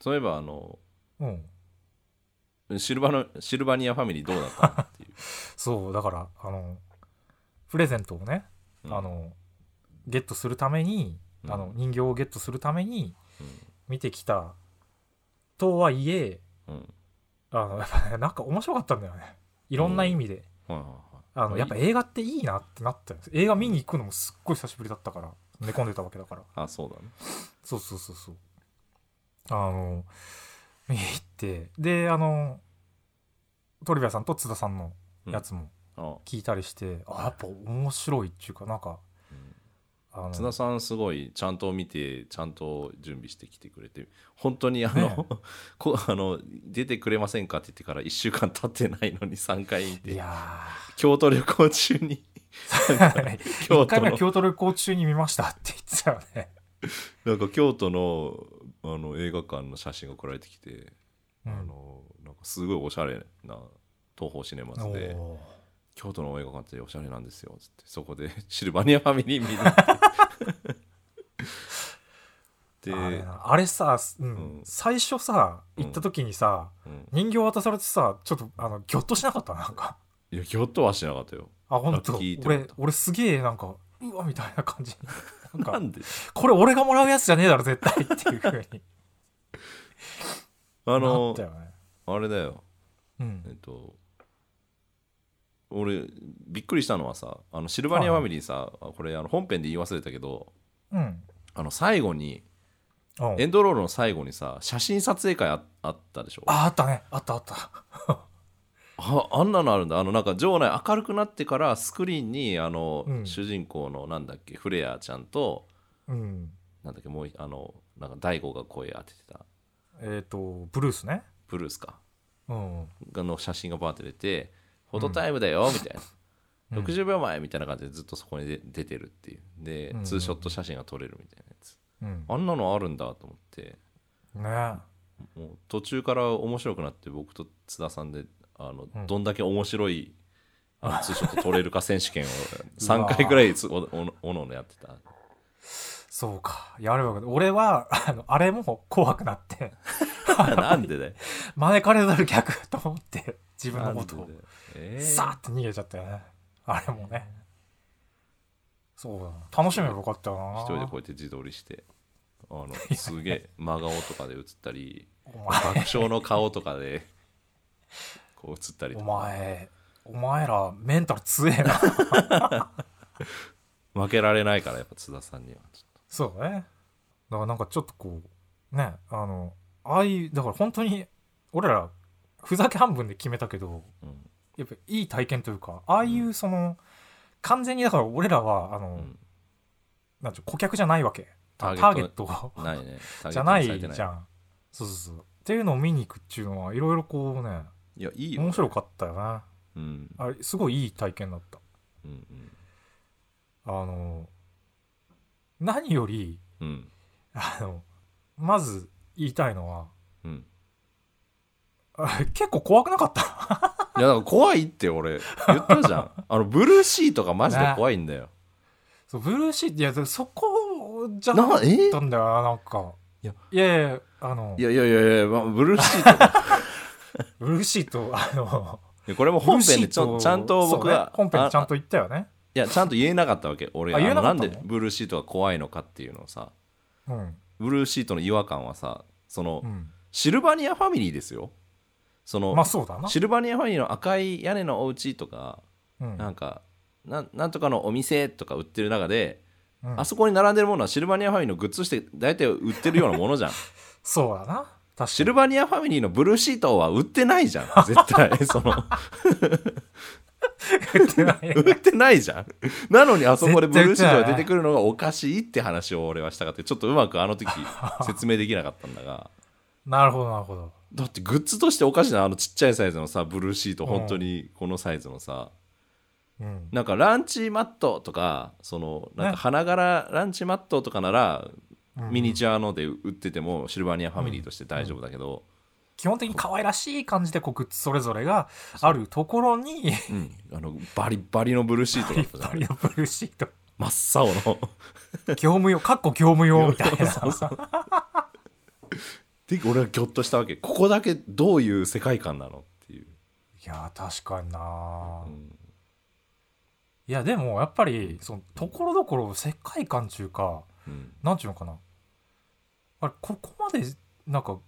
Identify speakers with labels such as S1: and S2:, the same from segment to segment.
S1: そういえばあの
S2: うん。
S1: シルバのシルバニアファミリーどうだったのっていう、
S2: そうだからあのプレゼントをね、
S1: うん。
S2: あのゲットするために、
S1: うん。
S2: あの人形をゲットするために
S1: うん。
S2: 見てきたとはいえ
S1: うん。
S2: あのやっぱねなんか面白かったんだよね。いろんな意味で、
S1: はいはいはい。
S2: あのやっぱ映画っていいなってなったんです映画見に行くのもすっごい久しぶりだったから寝込んでたわけだから。
S1: あそうだね。
S2: そうそうそうそうあの見に行ってであのトリビアさんと津田さんのやつも
S1: あ。
S2: 聞いたりして、あやっぱ面白いっていうかなんか、あの
S1: 津田さんすごいちゃんと見てちゃんと準備してきてくれて本当にあの,、
S2: ね。
S1: こあの出てくれませんかって言ってから1週間経ってないのに3回見
S2: い
S1: て
S2: や
S1: 京都旅行中に。
S2: ー
S1: 京
S2: 1回目京都旅行中に見ましたって言ってたよね、
S1: なんか京都のあの映画館の写真が送られてきて、
S2: うん。
S1: あのなんかすごいおしゃれな東宝シネマズで京都の映画館っておしゃれなんですよつってそこで シルバニアファミリー見に行って
S2: あれ
S1: で、
S2: なあれさ、うん。
S1: うん。
S2: 最初さ
S1: うん。
S2: 行った時にさ、
S1: うん、
S2: 人形渡されてさちょっとあのギョッとしなかった？なんか。
S1: いやぎょっとはしなかったよ。
S2: あ本当。俺
S1: た。
S2: 俺すげえなんかうわみたいな感じなん
S1: で？
S2: これ俺がもらうやつじゃねえだろ絶対っていう風に。な
S1: あの
S2: ね。
S1: あれだよ。
S2: うん。
S1: えっと俺びっくりしたのはさあのシルバニアファミリーさ、あこれあの本編で言い忘れたけど
S2: うん。
S1: あの最後に
S2: う。ん
S1: エンドロールの最後にさ写真撮影会ああったでしょ？あ
S2: ああったね。あったあった
S1: あんなのあるんだ。あのなんか場内明るくなってからスクリーンにあの、
S2: うん。
S1: 主人公のなんだっけフレアちゃんと
S2: うん。
S1: なんだっけもうあのなんか大悟が声当ててた。
S2: えっ、とブルースね。
S1: ブルースか。
S2: うん。
S1: がの写真がバーって出てフォトタイムだよみたいな、
S2: うん。
S1: 60秒前みたいな感じでずっとそこにで出てるっていう。で、
S2: うん。
S1: ツーショット写真が撮れるみたいなやつ。
S2: うん。
S1: あんなのあるんだと思って。
S2: ね。
S1: もう途中から面白くなって僕と津田さんであの、
S2: うん。
S1: どんだけ面白いあの ツーショット撮れるか選手権を3回ぐらいつおおおのおのやってた。
S2: そうか。やれば俺はあのあれも怖くなって。
S1: なんでだよ。
S2: 招かれざる客と思って自分のことを。
S1: えー。
S2: さーって逃げちゃったよね。あれもね。そうだな。楽しめばよかったよな。
S1: 一人でこうやって自撮りしてあのすげえ真顔とかで写ったり
S2: お
S1: 爆
S2: 前
S1: 笑の顔とかでこう写ったりと
S2: お
S1: か
S2: 前お前らメンタル強えな。
S1: 負けられないからやっぱ津田さんにはちょっ
S2: そうだね。だからなんかちょっとこうねあのああいうだから本当に俺らふざけ半分で決めたけど
S1: と、うん。
S2: やっぱいい体験というかああいうその、完全にだから俺らはあの、
S1: うん。
S2: なんていうの顧客じゃないわけ。タ
S1: ターゲッ
S2: ト
S1: ないね。
S2: じゃないじゃん。そうそうそう。っていうのを見に行くっていうのはいろいろこうね
S1: いやいいよ。
S2: 面白かったよな。
S1: うん。
S2: あれすごいいい体験だった。
S1: うん
S2: あの何より
S1: うん。うん
S2: あのまず言いたいのは
S1: うん。
S2: あ結構怖くなかった？
S1: いや怖いって俺言ったじゃん。あのブルーシートがマジで怖いんだよ、
S2: そうブルーシートいやそこじゃ
S1: な
S2: なかっ
S1: え
S2: たんだよななんか。
S1: いや。
S2: いやいやあの。
S1: いやいやいやいや、まあ、ブルーシートが
S2: ブルーシートあの
S1: これも本編でちちゃんと僕
S2: そうね
S1: が、
S2: 本編でちゃん
S1: あ
S2: と言ったよね。
S1: いやちゃんと言えなかったわけ。俺が
S2: な
S1: なんでブルーシートが怖いのかっていうのをさ。
S2: うん。
S1: ブルーシートの違和感はさその、
S2: うん。
S1: シルバニアファミリーですよ。その、
S2: まあそうだな。
S1: シルバニアファミリーの赤い屋根のお家とか、
S2: うん。
S1: なんかなんなんとかのお店とか売ってる中で、
S2: うん。
S1: あそこに並んでるものはシルバニアファミリーのグッズとして大体売ってるようなものじゃん。
S2: そうだな
S1: シルバニアファミリーのブルーシートは売ってないじゃん。絶対その。
S2: 言ってない。
S1: 売ってないじゃん。なのにあそこでブルーシートが出てくるのがおかしいって話を俺はしたかったちょっとうまくあの時 説明できなかったんだが。
S2: なるほどなるほど。
S1: だってグッズとしておかしいなあのちっちゃいサイズのさブルーシート
S2: うん
S1: 本当にこのサイズのさ、
S2: うん。
S1: なんかランチマットとかそのなんか
S2: ね。
S1: 花柄ランチマットとかなら
S2: うん
S1: ミニチュアので売っててもシルバニアファミリーとして大丈夫だけど、
S2: 基本的に可愛らしい感じでこうグッズそれぞれがあるところに
S1: うん、あのバリバリのブルーシートだったじゃん
S2: バリバリのブルーシート。
S1: 真っ青の。
S2: 業務用かっこ業務用みたいな。
S1: そうそうで俺はギョッとしたわけ。ここだけどういう世界観なのっていう、
S2: いや確かにな、
S1: うん。
S2: いやでもやっぱりそのところどころ世界観中か
S1: うん。
S2: なんちゅうのかなここまでなんか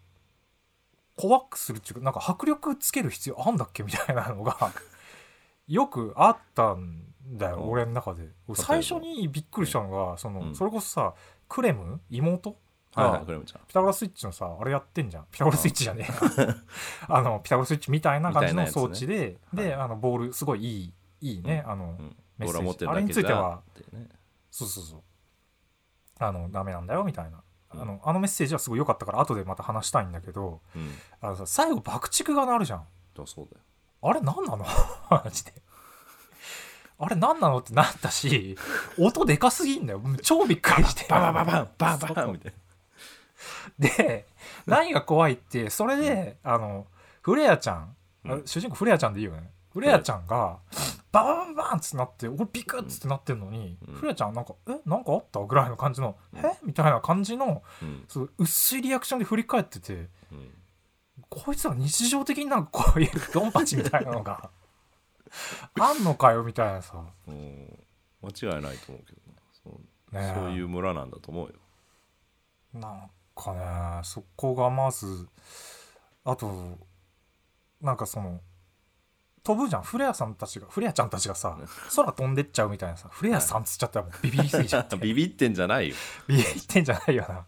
S2: 怖くするっていうかなんか迫力つける必要あんだっけみたいなのが よくあったんだよ、
S1: うん。
S2: 俺の中で。最初にびっくりしたのがその、
S1: うん。
S2: それこそさクレム？妹？
S1: はいはい
S2: ピタゴラスイッチのさあれやってんじゃん。ピタゴラスイッチじゃねえ。や あのピタゴラスイッチみたいな感じの装置で、
S1: ね。
S2: であのボールすごいいいいいね、あの
S1: うん。
S2: メッセージ。あれについては
S1: ね
S2: そうそうそう。あのダメなんだよみたいな、
S1: うん
S2: あのあのメッセージはすごい良かったから後でまた話したいんだけど
S1: うん。
S2: あのさ最後爆竹が鳴るじゃん。
S1: そうそうだよ。
S2: あれ何なの？マジで。あれ何なのってなったし音でかすぎんだよ。超びっくりして。
S1: バンバンバンバンバンバンみたい
S2: で何が怖いってそれで、あのフレアちゃん、あ
S1: うん。
S2: 主人公フレアちゃんでいいよね。フレアちゃんがババンバンってなって俺ビクッつってなってんのに、
S1: うん
S2: フレちゃんなんか「えなんかあった?」ぐらいの感じの「
S1: うん
S2: えみたいな感じの
S1: うん
S2: そう薄いリアクションで振り返ってて
S1: うん
S2: こいつら日常的になんかこういうドンパチみたいなのがあんのかよみたいなさ、
S1: 間違いないと思うけどなそ
S2: ね
S1: そういう村なんだと思うよ
S2: なんかねそこがまずあとなんかその飛ぶじゃん。フレアさんたちがフレアちゃんたちがさ空飛んでっちゃうみたいなさフレアさんっつっちゃったらもうビビりすぎちゃってビ
S1: ビビってんじゃないよ、
S2: ビってんじゃないよな。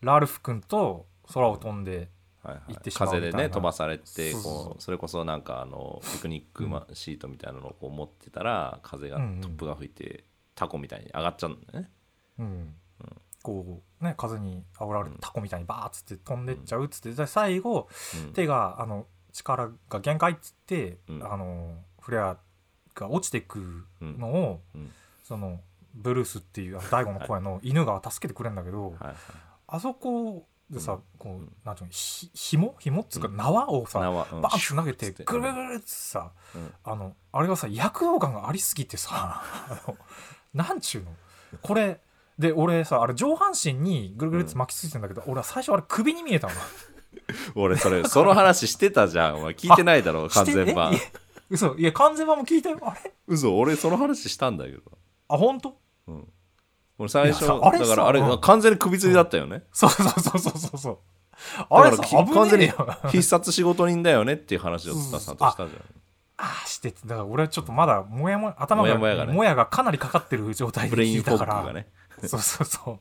S2: ラルフ君と空を飛んで
S1: はいはい。
S2: 行ってしまうみたいな。
S1: 風でね飛ばされてこうそれこそなんかあのピクニックマシートみたいなのをこう持ってたら風が
S2: うんうん。
S1: 突風が吹いてタコみたいに上がっちゃうんだよね。
S2: うん。こうね風に煽られてタコみたいにバーッつって飛んでっちゃうっつってで最後
S1: うん。
S2: 手があの力が限界っつって、
S1: うん。
S2: あのフレアが落ちてくのを、
S1: うん。
S2: そのブルースっていう大悟の声の犬が助けてくれるんだけど、
S1: はいはい。
S2: あそこでさ、
S1: うん。
S2: こ
S1: う
S2: なんていうのひひもひもっつうか
S1: うん。
S2: 縄をさ、
S1: 縄。うん。
S2: バーンって投げてぐるぐるってさ
S1: うん。
S2: あのあれがさ躍動感がありすぎてさなんちゅうの？これで俺さあれ上半身にぐるぐるって巻きついてんだけど、俺は最初あれ首に見えたの
S1: 俺それその話してたじゃん。お前聞いてないだろ完全版。
S2: 嘘。いや完全版も聞いたよあれ？
S1: 嘘俺その話したんだけど。
S2: あ本当？
S1: うん。俺最初
S2: いやさあれさ
S1: だからあれ
S2: うん。
S1: 完全に首吊りだったよね。
S2: そうそうそうそうそうそう。あれさ
S1: だからき
S2: 危
S1: 完全に
S2: ねえよ
S1: 必殺仕事人だよねっていう話を津田さんとしたじゃん。
S2: ああしてだから俺はちょっとまだもやもや頭が
S1: もやもやがね。
S2: もやがかなりかかってる状態で
S1: ブレインフォッ
S2: 聞いたから
S1: クがね。
S2: そうそうそう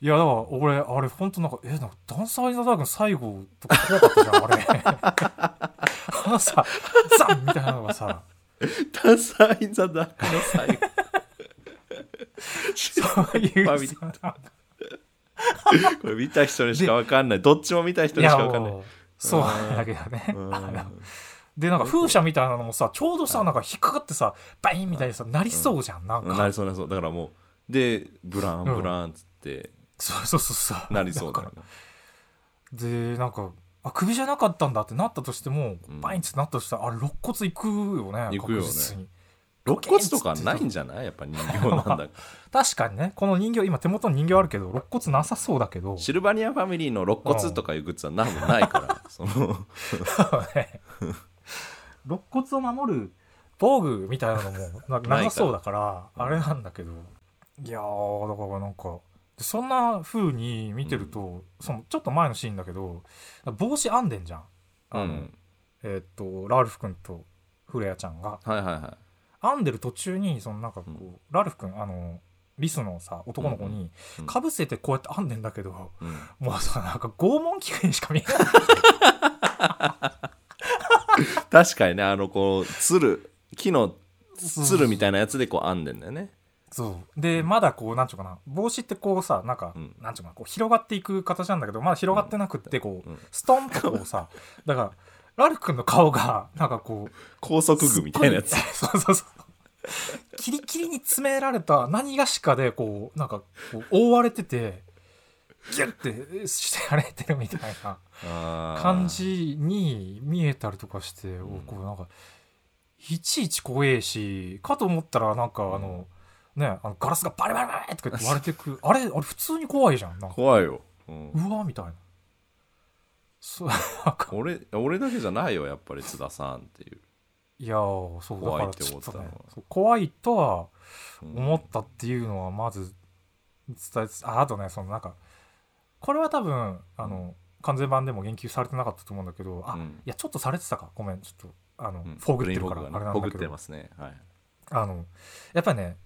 S2: いやだから俺あれ本当なんかえなんかダンサー・イン・ザ・ダークの最後とか怖かったじゃんあれ。あのさザンみたいなのがさ。
S1: ダサインザダークの最後。
S2: そういうさ
S1: これ見た人にしか分かんない。どっちも見た人にしか分かんない。
S2: そうなん。だけどね。でなんか風車みたいなのもさちょうどさなんか引っかかってさバインみたいにさなりそうじゃんなん
S1: な
S2: か
S1: りそうなりそう。だからもうでブランブランっつって
S2: そうそうそうそう。
S1: なりそうだ
S2: だ
S1: よ
S2: からでなんかあ首じゃなかったんだってなったとしても、
S1: うん。
S2: バインってなったとしたらあれ肋骨いくよね
S1: いくよね。
S2: 確実に。
S1: 肋骨とかないんじゃない？やっぱ人形なんだ。
S2: 確かにね。この人形今手元に人形あるけど肋骨なさそうだけど。
S1: シルバニアファミリーの肋骨とかいうグッズは何もないから。その。
S2: 肋骨を守る防具みたいなのもな
S1: から。
S2: なさそうだからあれなんだけど。いやーだからなんかでそんな風に見てると、そのちょっと前のシーンだけど帽子編んでんじゃん。あの、
S1: うん。
S2: えーっとラルフ君とフレアちゃんが。
S1: はいはいは
S2: 編んでる途中にそのなんかこう、
S1: うん。
S2: ラルフ君あのリスのさ男の子に
S1: うん
S2: かぶせてこうやって編んでんだけど、
S1: い、うん。
S2: もうさなんか拷問器具にしか見えない。
S1: 確かにねあのこうつる木のつるみたいなやつでこう編んでんだよね
S2: そう。でまだこうなんちゅうかな。帽子ってこうさなんか、
S1: うん。
S2: なんちゅうかな。こう広がっていく形なんだけどまだ広がってなくってこう、
S1: うん
S2: ストンとこうさ だからラルフ君の顔がなんかこう
S1: 高速具みたいなやつ。
S2: そうそうそうキリキリに詰められた何がしかでこうなんかこう覆われててギュッてしてられてるみたいな感じに見えたりとかして、
S1: ん。
S2: こうなんかいちいち怖えしかと思ったらなんかあの、ねあのガラスがバリバリバリとか 割れてくあれあれ普通に怖いじゃんなんか。
S1: 怖いよ、うん。
S2: うわみたいな。そう
S1: 俺俺だけじゃないよやっぱり津田さんっていう、
S2: いやーそう
S1: 怖いって思ったのは。
S2: そう怖いとは
S1: うん
S2: 思ったっていうのはまず伝えつああとねそのなんかこれは多分あの完全版でも言及されてなかったと思うんだけどあ、い
S1: うん。
S2: やちょっとされてたか。ごめんちょっとあの、
S1: うん。
S2: フォグってるからあれなんだけど。
S1: フォグってますね。はい。
S2: あのやっぱりね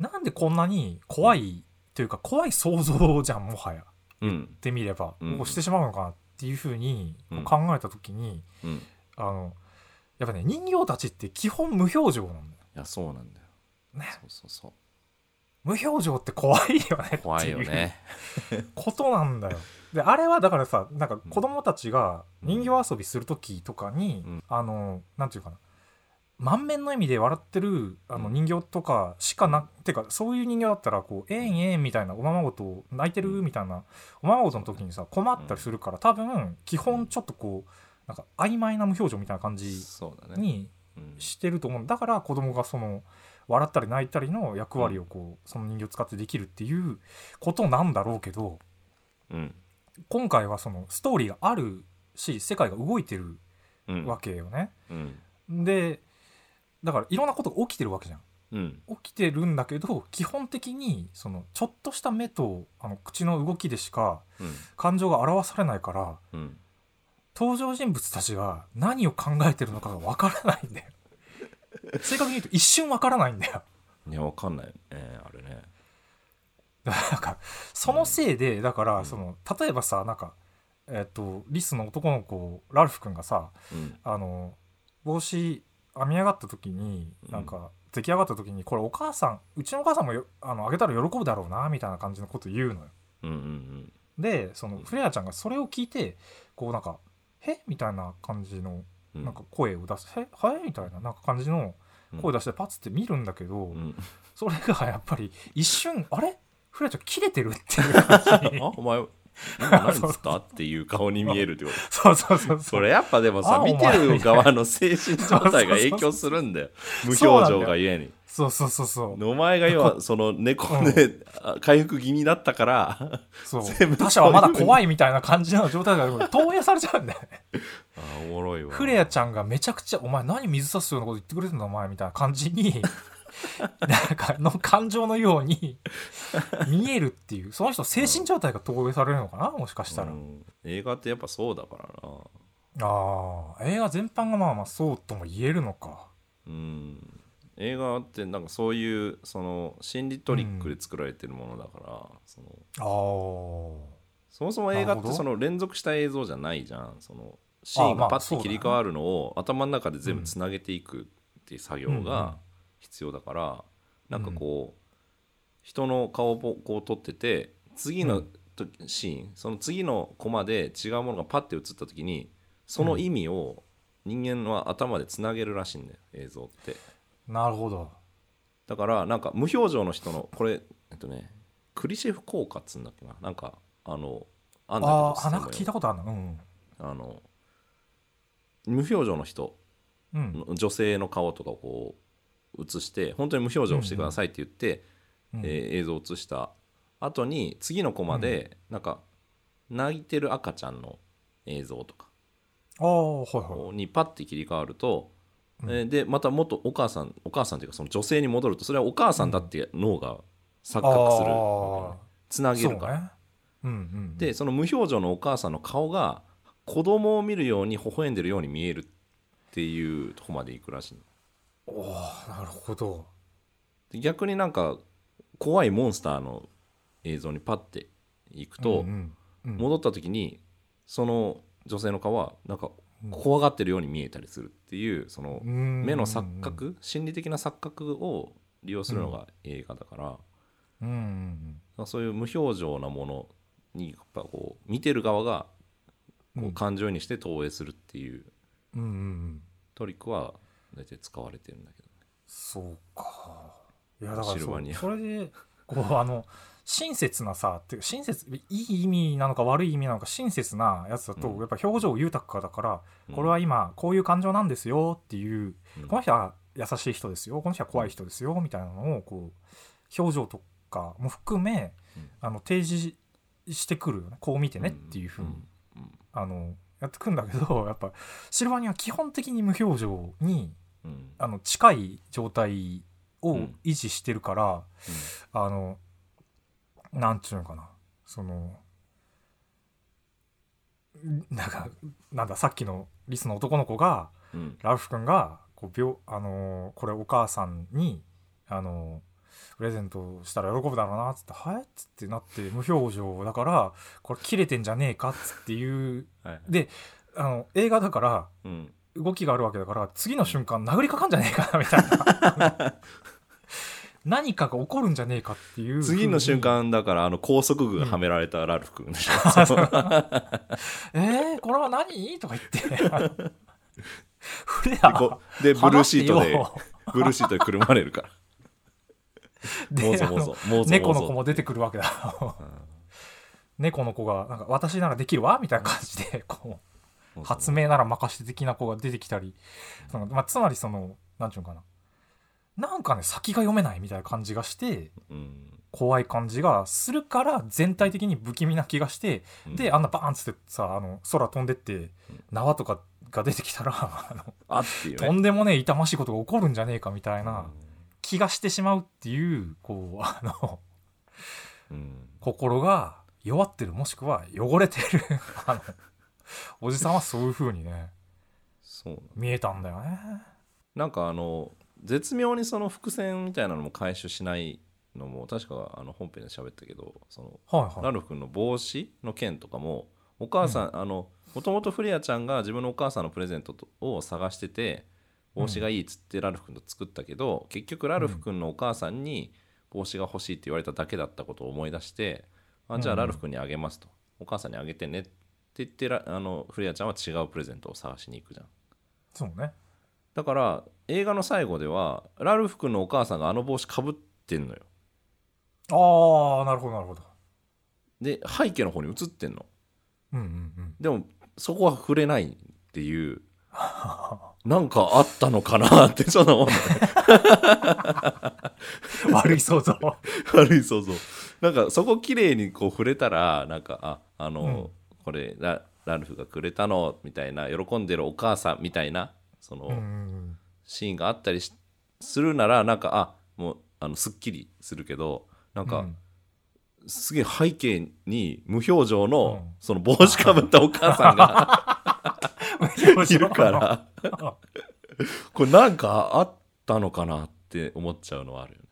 S2: なんでこんなに怖いというか怖い想像じゃんもはや。
S1: うん。
S2: ってみれば、
S1: うん。
S2: こうしてしまうのかなっていうふうに
S1: うん。
S2: 考えた時に、
S1: うん。い
S2: あのやっぱね人形たちって基本無表情なんだよ。
S1: やそうなんだよ。
S2: ね。
S1: そうそうそう。
S2: 無表情って怖いよね
S1: 怖いよね。
S2: ことなんだよ。であれはだからさなんか子供たちが人形遊びする時とかに、
S1: うん。
S2: あのなんていうかな満面の笑みで笑ってるあの
S1: うん。
S2: 人形とかしかな、てかそういう人形だったらこう「えんえん」みたいなおままごと泣いてるみたいな。おままごとの時にさ困ったりするから多分基本ちょっとこうなんか曖昧な無表情みたいな感じに
S1: うん。
S2: してると思う。んだから子供がその笑ったり泣いたりの役割をこうその人形を使ってできるっていうことなんだろうけど
S1: うん。
S2: 今回はそのストーリーがあるし世界が動いてる
S1: うん。
S2: わけよね。
S1: うん。
S2: でだからいろんなことが起きてるわけじゃん。
S1: うん
S2: 起きてるんだけど基本的にそのちょっとした目とあの口の動きでしか
S1: うん
S2: 感情が表されないから
S1: うん
S2: 登場人物たちが何を考えてるのかがわからないんだよ。正確に言うと一瞬わからないんだよ。
S1: いやわかんないねあれね
S2: だからなんかそのせいでだから
S1: ん
S2: その例えばさなんかえっとリスの男の子ラルフ君がさ
S1: うん
S2: あの帽子編み上がった時に
S1: うん。
S2: なんか出来上がった時にこれお母さんうちのお母さんもよあのあげたら喜ぶだろうなみたいな感じのこと言うのよ。
S1: うんうん
S2: でそのフレアちゃんがそれを聞いてこうなんか「へ？みたいな感じの
S1: うん。
S2: なんか声を出す「へは？い?」みたいななんか感じの
S1: うん。
S2: 声出してパッつって見るんだけど、
S1: うん。
S2: それがやっぱり一瞬あれフレアちゃん切れてるっていう
S1: お前今何つったっていう顔に見えるってこと。
S2: そうそうそうそ
S1: れやっぱでもさ
S2: あ
S1: 見てる側の精神状態が影響するんだよ。無表情がゆえに。
S2: そうそうそうそう。
S1: お前が要はその猫であ回復気味だったから
S2: そう。
S1: 全部
S2: 他者はまだ怖いみたいな感じの状態が投影されちゃうんだよね。
S1: あおもろいわ。
S2: フレアちゃんがめちゃくちゃ「お前何水差すようなこと言ってくれてんだお前」みたいな感じに なんかの感情のように見えるっていうその人精神状態が投影されるのかな？もしかしたら、
S1: うん。映画ってやっぱそうだからな。
S2: ああ映画全般がまあまあそうとも言えるのか。
S1: うん。映画ってなんかそういうその心理トリックで作られてるものだから、その
S2: ああ
S1: そもそも映画ってその連続した映像じゃないじゃん。そのシーンがパッて切り替わるのを頭の中で全部
S2: うん。
S1: つなげていくっていう作業
S2: うんうん
S1: が必要だから、なんかこう人の顔をこう撮ってて次のとシーンその次のコマで違うものがパッて映った時にその意味を人間は頭でつなげるらしいんだよ映像って。
S2: なるほど。
S1: だからなんか無表情の人のこれえっとねクリシェフ効果っつうんだっけな？なんかあのあんだけど
S2: あーあなんか聞いたことあるな。うん。
S1: あの無表情の人
S2: うん。
S1: の女性の顔とかをこう映して本当に無表情をしてくださいって言って、
S2: うん
S1: えー映像を映した後に次のコマでなんか泣いてる赤ちゃんの映像とか。
S2: ああはいはい。
S1: にパッて切り替わると、
S2: うん。
S1: えーでまた元お母さんお母さんというかその女性に戻るとそれはお母さんだって脳が錯覚する。
S2: あ
S1: つなげるから、
S2: ね。うんうん
S1: でその無表情のお母さんの顔が子供を見るように微笑んでるように見えるっていうとこまでいくらしいの
S2: おおなるほど。
S1: で逆になんか怖いモンスターの映像にパッていくと、
S2: うんうんうん。
S1: 戻った時にその女性の顔はなんか怖がってるように見えたりするっていうその
S2: うん。
S1: 目の錯覚心理的な錯覚を利用するのが映画だから,、
S2: うんうんうん。
S1: そういう無表情なものにやっぱこう見てる側がこ
S2: う
S1: うん。感情にして投影するっていう
S2: うんうんうん。
S1: トリックは大体使われてるんだけどね。
S2: そうか。いやだからそそれでこうあの親切なさっていうか親切いい意味なのか悪い意味なのか親切なやつだと、
S1: うん。
S2: やっぱ表情豊かだから、
S1: うん。
S2: これは今こういう感情なんですよっていう、
S1: うん。
S2: この人は優しい人ですよこの人は怖い人ですよみたいなのをこう表情とかも含め、
S1: うん。
S2: あの提示してくるよね。こう見てねっていうふうに、あのやってくんだけどやっぱシルバニアは基本的に無表情に
S1: うん
S2: あの近い状態を
S1: うん。
S2: 維持してるから、あのなんちゅうのかな。そのんなんかなんださっきのリスの男の子が
S1: うん。
S2: ラルフ君がこう病、あのーこれお母さんに、あのープレゼントしたら喜ぶだろうなっつって「はい?」っつってなって無表情だからこれ切れてんじゃねえか？っつっていう。
S1: はい。
S2: であの映画だから
S1: うん
S2: 動きがあるわけだから次の瞬間殴りかかんじゃねえかなみたいな。何かが起こるんじゃねえかっていう
S1: 次の瞬間だからあの高速具がはめられたラルフ君でしょ、
S2: えー、これは何？とか言って。フレア
S1: でブルーシートで ブルーシートでくるまれるから。
S2: で
S1: もうぞもうぞもうぞ
S2: 猫の子も出てくるわけだ。猫の子がなんか私ならできるわ？みたいな感じでこ
S1: もう
S2: 発明なら任せて的な子が出てきたりその、まあ、つまりそのなんちゅうのかな。なんかね先が読めないみたいな感じがして
S1: うん。
S2: 怖い感じがするから全体的に不気味な気がして
S1: うん。
S2: であんなバーンっつってさあの空飛んでって縄とかが出てきたら あのとんでもねえ痛ましいことが起こるんじゃねえかみたい
S1: うん。
S2: な気がしてしまうっていうこう あの
S1: うん。
S2: 心が弱ってるもしくは汚れてる。あのおじさんはそういう風にね
S1: そう。
S2: 見えたんだよね。
S1: なんかあの絶妙にその伏線みたいなのも回収しないのも確かあの本編で喋ったけどその
S2: はいはい。
S1: ラルフ君の帽子の件とかもお母さん、あのもともとフレアちゃんが自分のお母さんのプレゼントとを探してて帽子がいいっつってラルフ君と作ったけど、結局ラルフ君のお母さんに帽子が欲しいって言われただけだったことを思い出して、あじゃあ
S2: うん。
S1: ラルフ君にあげますと、お母さんにあげてねって言ってらあのフレアちゃんは違うプレゼントを探しに行くじゃん。
S2: そうね。
S1: だから映画の最後ではラルフ君のお母さんがあの帽子かぶってんのよ。
S2: ああなるほどなるほど。
S1: で背景の方に映ってんの。
S2: うんうんうん。
S1: でもそこは触れないっていう。なんかあったのかなってちょっと思った
S2: 悪い想像。
S1: 悪い想像。なんかそこ綺麗にこう触れたらなんかああの、
S2: うん
S1: これララルフがくれたの？みたいな喜んでるお母さんみたいなその、シーンがあったりしするならなんかあもうあのすっきりするけどなんか、
S2: うん。
S1: すげえ背景に無表情の、
S2: うん。
S1: その帽子かぶったお母さんが いるから。これなんかあったのかなって思っちゃうのはあるよね。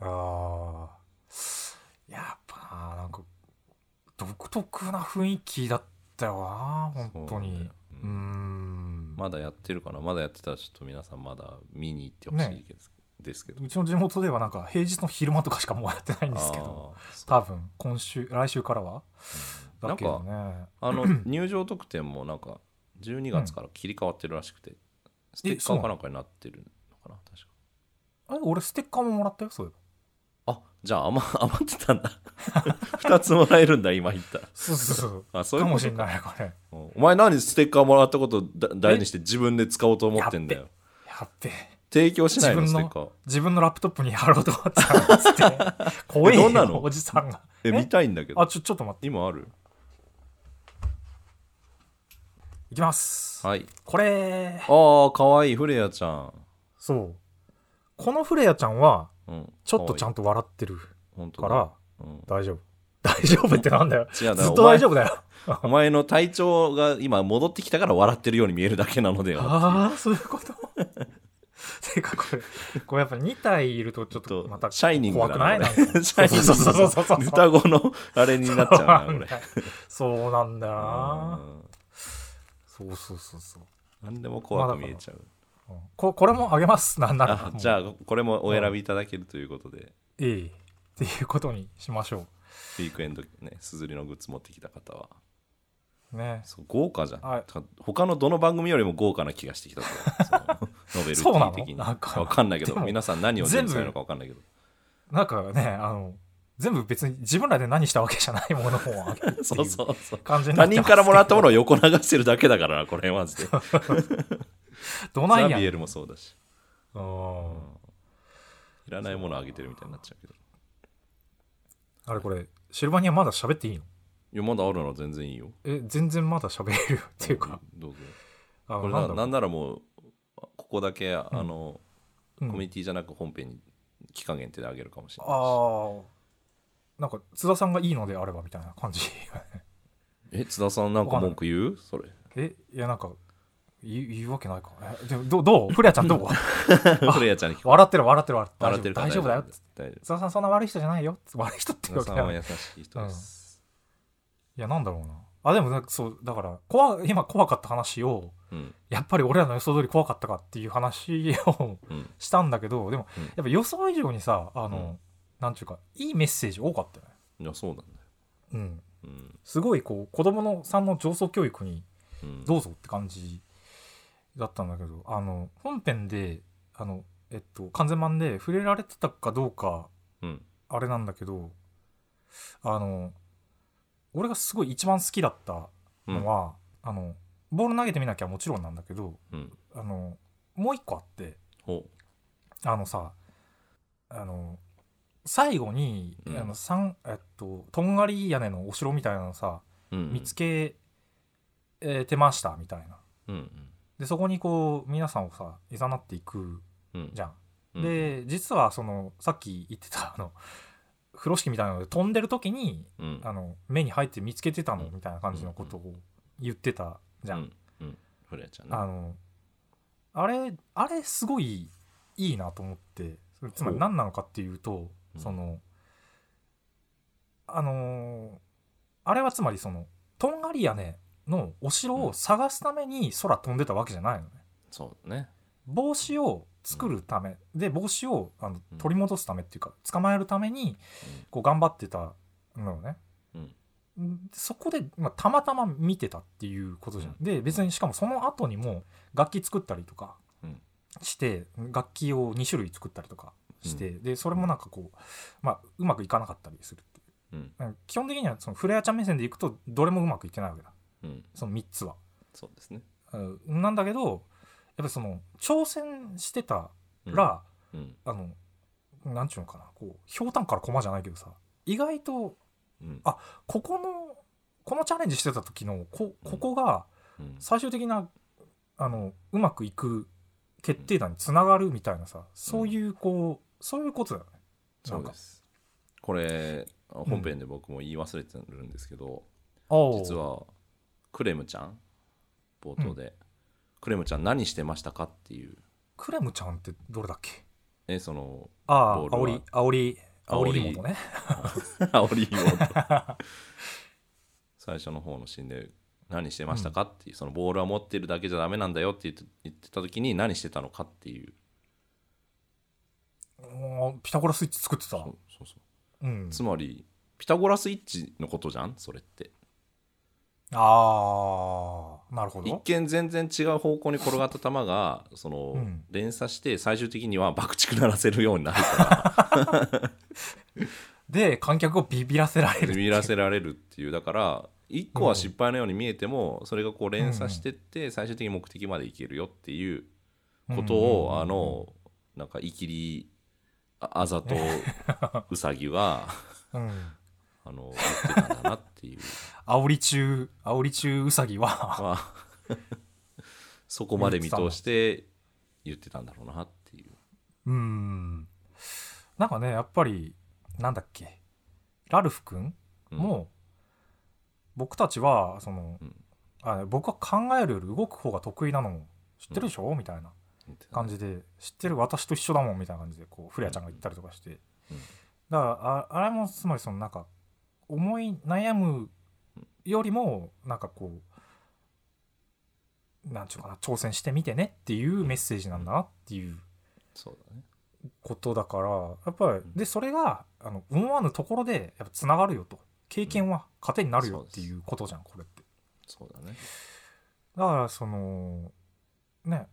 S2: あ独特な雰囲気だったよな本当に。
S1: そう
S2: ん。
S1: まだやってるかな？まだやってたらちょっと皆さんまだ見に行ってほしいです,、けど。
S2: うちの地元ではなんか平日の昼間とかしかもうやってないんですけど多分今週来週からは。だけどね。
S1: あの 入場特典もなんか12月から切り替わってるらしくて、ステッカーかなんかになってるのかな？確か。
S2: あれ俺ステッカーももらったよそういえば。
S1: あじゃあ余 余ってたんだ。2つもらえるんだ今言った。ら
S2: そうそうそう。
S1: あそういう
S2: か。もしんないこれ。
S1: うん。お前何ステッカーもらったことだ大にして自分で使おうと思ってんだよ。
S2: やっべえ
S1: 提供しないのステッカー。
S2: 自分のラップトップに貼ろうと思ってたんですって。怖えよ
S1: どんなの？
S2: おじさんが。
S1: え見たいんだけど。
S2: あちょちょっと待って。
S1: 今ある？
S2: いきます。
S1: はい。
S2: これ。
S1: ああかわいいフレアちゃん、
S2: そうこのフレアちゃんは
S1: うん、
S2: ちょっとちゃ
S1: ん
S2: んと笑ってる
S1: 本当だ。
S2: から
S1: うん、
S2: 大丈夫。大丈夫ってなんだよ。
S1: 違う
S2: ずっと大丈夫だよ。
S1: お前の体調が今戻ってきたから笑ってるように見えるだけなのでは
S2: ああそういうこと？てかこれこれやっぱ2体いるとちょっとまた
S1: シャイニングだ
S2: 怖くない？
S1: な
S2: なんか。
S1: これシャイニング
S2: そうそうそうそうそう。
S1: 双子のあれになっちゃうなこれ。
S2: そうなんだよな。
S1: うん。
S2: そうそうそうそう。
S1: 何でも怖く見えちゃう、
S2: うんここれもあげます。なんなら。
S1: じゃあこれもお選びいただけるということで、
S2: ええ。っていうことにしましょ
S1: ウィークエンドねすずりのグッズ持ってきた方は。
S2: うね。
S1: そう豪華じゃん、
S2: はい
S1: た他のどの番組よりも豪華な気がしてきたぞ ノベルティ的に。
S2: なんか
S1: わかんないけど。皆さん何を準備されるのかわかんないけど。
S2: なんかねあの全部別に自分らで何したわけじゃないものをあげる
S1: そうそうそう。
S2: 感じ
S1: 他人からもらったものを横流してるだけだからなこれマジで
S2: どないやん。
S1: ザビエルもそうだし。
S2: うん。
S1: いらないものをあげてるみたいになっちゃうけど。
S2: あれこれシルバニアまだ喋っていいの？
S1: いやまだあるなら全然いいよ。
S2: え全然まだ喋れるよ。っていうか。
S1: どうぞ。
S2: あ
S1: これ
S2: な
S1: なんならもうここだけあの、
S2: うん。
S1: コミュニティじゃなく本編に期間限定であげるかもしれないし。
S2: ああなんか津田さんがいいのであればみたいな感じ。
S1: え津田さんなんか文句言う？それ。
S2: えいやなんか言う言うわけないか。えでもどうどう？フレアちゃんどう？
S1: フレアちゃんに聞こ
S2: 笑ってる笑ってる笑ってる。
S1: 笑ってるから
S2: 大丈夫だよ。
S1: 大丈夫。
S2: 津田さんそんな悪い人じゃないよ。悪い人って
S1: 津田さんは
S2: わけじゃない。
S1: 優しい人です、
S2: いやなんだろうな。あでもなんかそうだから怖今怖かった話を
S1: うん。
S2: やっぱり俺らの予想通り怖かったかっていう話を
S1: うん。
S2: したんだけどでも
S1: うん。
S2: やっぱ予想以上にさあの、
S1: うん。
S2: なんていうかいいメッセージ多かったよね。
S1: いやそうなんだよ。
S2: うん。
S1: うん。
S2: すごいこう子供のさんの上層教育に
S1: うん。
S2: どうぞって感じだったんだけどあの本編であのえっと完全版で触れられてたかどうか
S1: うん。
S2: あれなんだけどあの俺がすごい一番好きだったのは、あのボール投げてみなきゃもちろんなんだけど
S1: うん。
S2: あのもう一個あって
S1: ほ
S2: あのさあの最後に、
S1: うん。
S2: あのさんえっととんがり屋根のお城みたいなのさ
S1: ううん。
S2: 見つけえーてましたみたいな。
S1: うん
S2: でそこにこう皆さんをさいざなっていく
S1: うん。
S2: じゃん、
S1: うん。
S2: で実はそのさっき言ってたあの風呂敷みたいなので飛んでる時に
S1: うん。
S2: あの目に入って見つけてたの
S1: うん
S2: みたいな感じのことを言ってたじゃん、あのあれあれすごいいいなと思ってつまり何なのかっていうと
S1: うん。
S2: そのあのーあれはつまりそのとんがり屋根のお城を探すために空飛んでたわけじゃないのね。
S1: そうだね。
S2: 帽子を作るため。で帽子をあの
S1: うん。
S2: 取り戻すためっていうか捕まえるためにこう頑張ってたのよね。
S1: うん。
S2: んそこで、まあ、たまたま見てたっていうことじゃん。
S1: うん。
S2: で別にしかもその後にも楽器作ったりとか
S1: うん。
S2: して楽器を2種類作ったりとかして、でそれもなんかこう、まあ、うまくいかなかったりするっていう。基本的にはそのフレアちゃん目線でいくとどれもうまくいってないわけだ
S1: うん。
S2: その3つは。
S1: そうですね。
S2: うん。なんだけどやっぱりその挑戦してた
S1: うん。
S2: ら、
S1: うん。
S2: あのなんちゅうのかな。こうひょうたんから駒じゃないけどさ意外と
S1: うん。
S2: あここのこのチャレンジしてた時のこここが
S1: うん。
S2: 最終的なあのうまくいく決定打につながるみたいなさそういうこうそういうことだよね。
S1: そうです。これ本編で僕も言い忘れてるんですけど実はクレムちゃん？冒頭で。クレムちゃん何してましたかっていう。
S2: クレムちゃんってどれだっけ？
S1: えその
S2: ああ
S1: ボールは。
S2: 煽り煽り煽
S1: 煽り。
S2: り妹ね。
S1: 煽り妹。最初の方のシーンで何してましたかっていう。そのボールは持ってるだけじゃダメなんだよって言って言ってた時に何してたのかっていう。
S2: ピタゴラスイッチ作ってた。
S1: そうそうそう。
S2: うん、
S1: つまりピタゴラスイッチのことじゃん？それって
S2: ああなるほ
S1: 一
S2: ど。
S1: 見全然違う方向に転がった球がその、
S2: うん。
S1: 連鎖して最終的には爆竹鳴らせるようになるから。
S2: で観客をビビらせられる
S1: ビビらせられるっていう。だから一個は失敗のように見えても、それがこう連鎖してって最終的に目的までいけるよっていうことを、あのなんかイキリああざとウサギは
S2: うん、
S1: あの言ってたんだなっていう。
S2: 煽り中煽り中ウサギは。
S1: まあそこまで見通して言ってたんだろうなっていう。
S2: うん。なんかねやっぱりなんだっけ。ラルフ君
S1: うん。
S2: も、僕たちはその、
S1: うん。
S2: あ僕は考えるより動く方が得意なの知ってるでしょ、みたいな感じで知ってる？私と一緒だもんみたいな感じでこうフレアちゃんが言ったりとかして、
S1: うん。
S2: だからああれもつまりそのなんか思い悩むよりもなんかこうなんちゅうかな挑戦してみてねっていうメッセージなんだなっていう。ことだからやっぱりでそれがあの思わぬところでやっぱつながるよと経験は糧になるよっていうことじゃんこれって
S1: そうだね。
S2: だからそのね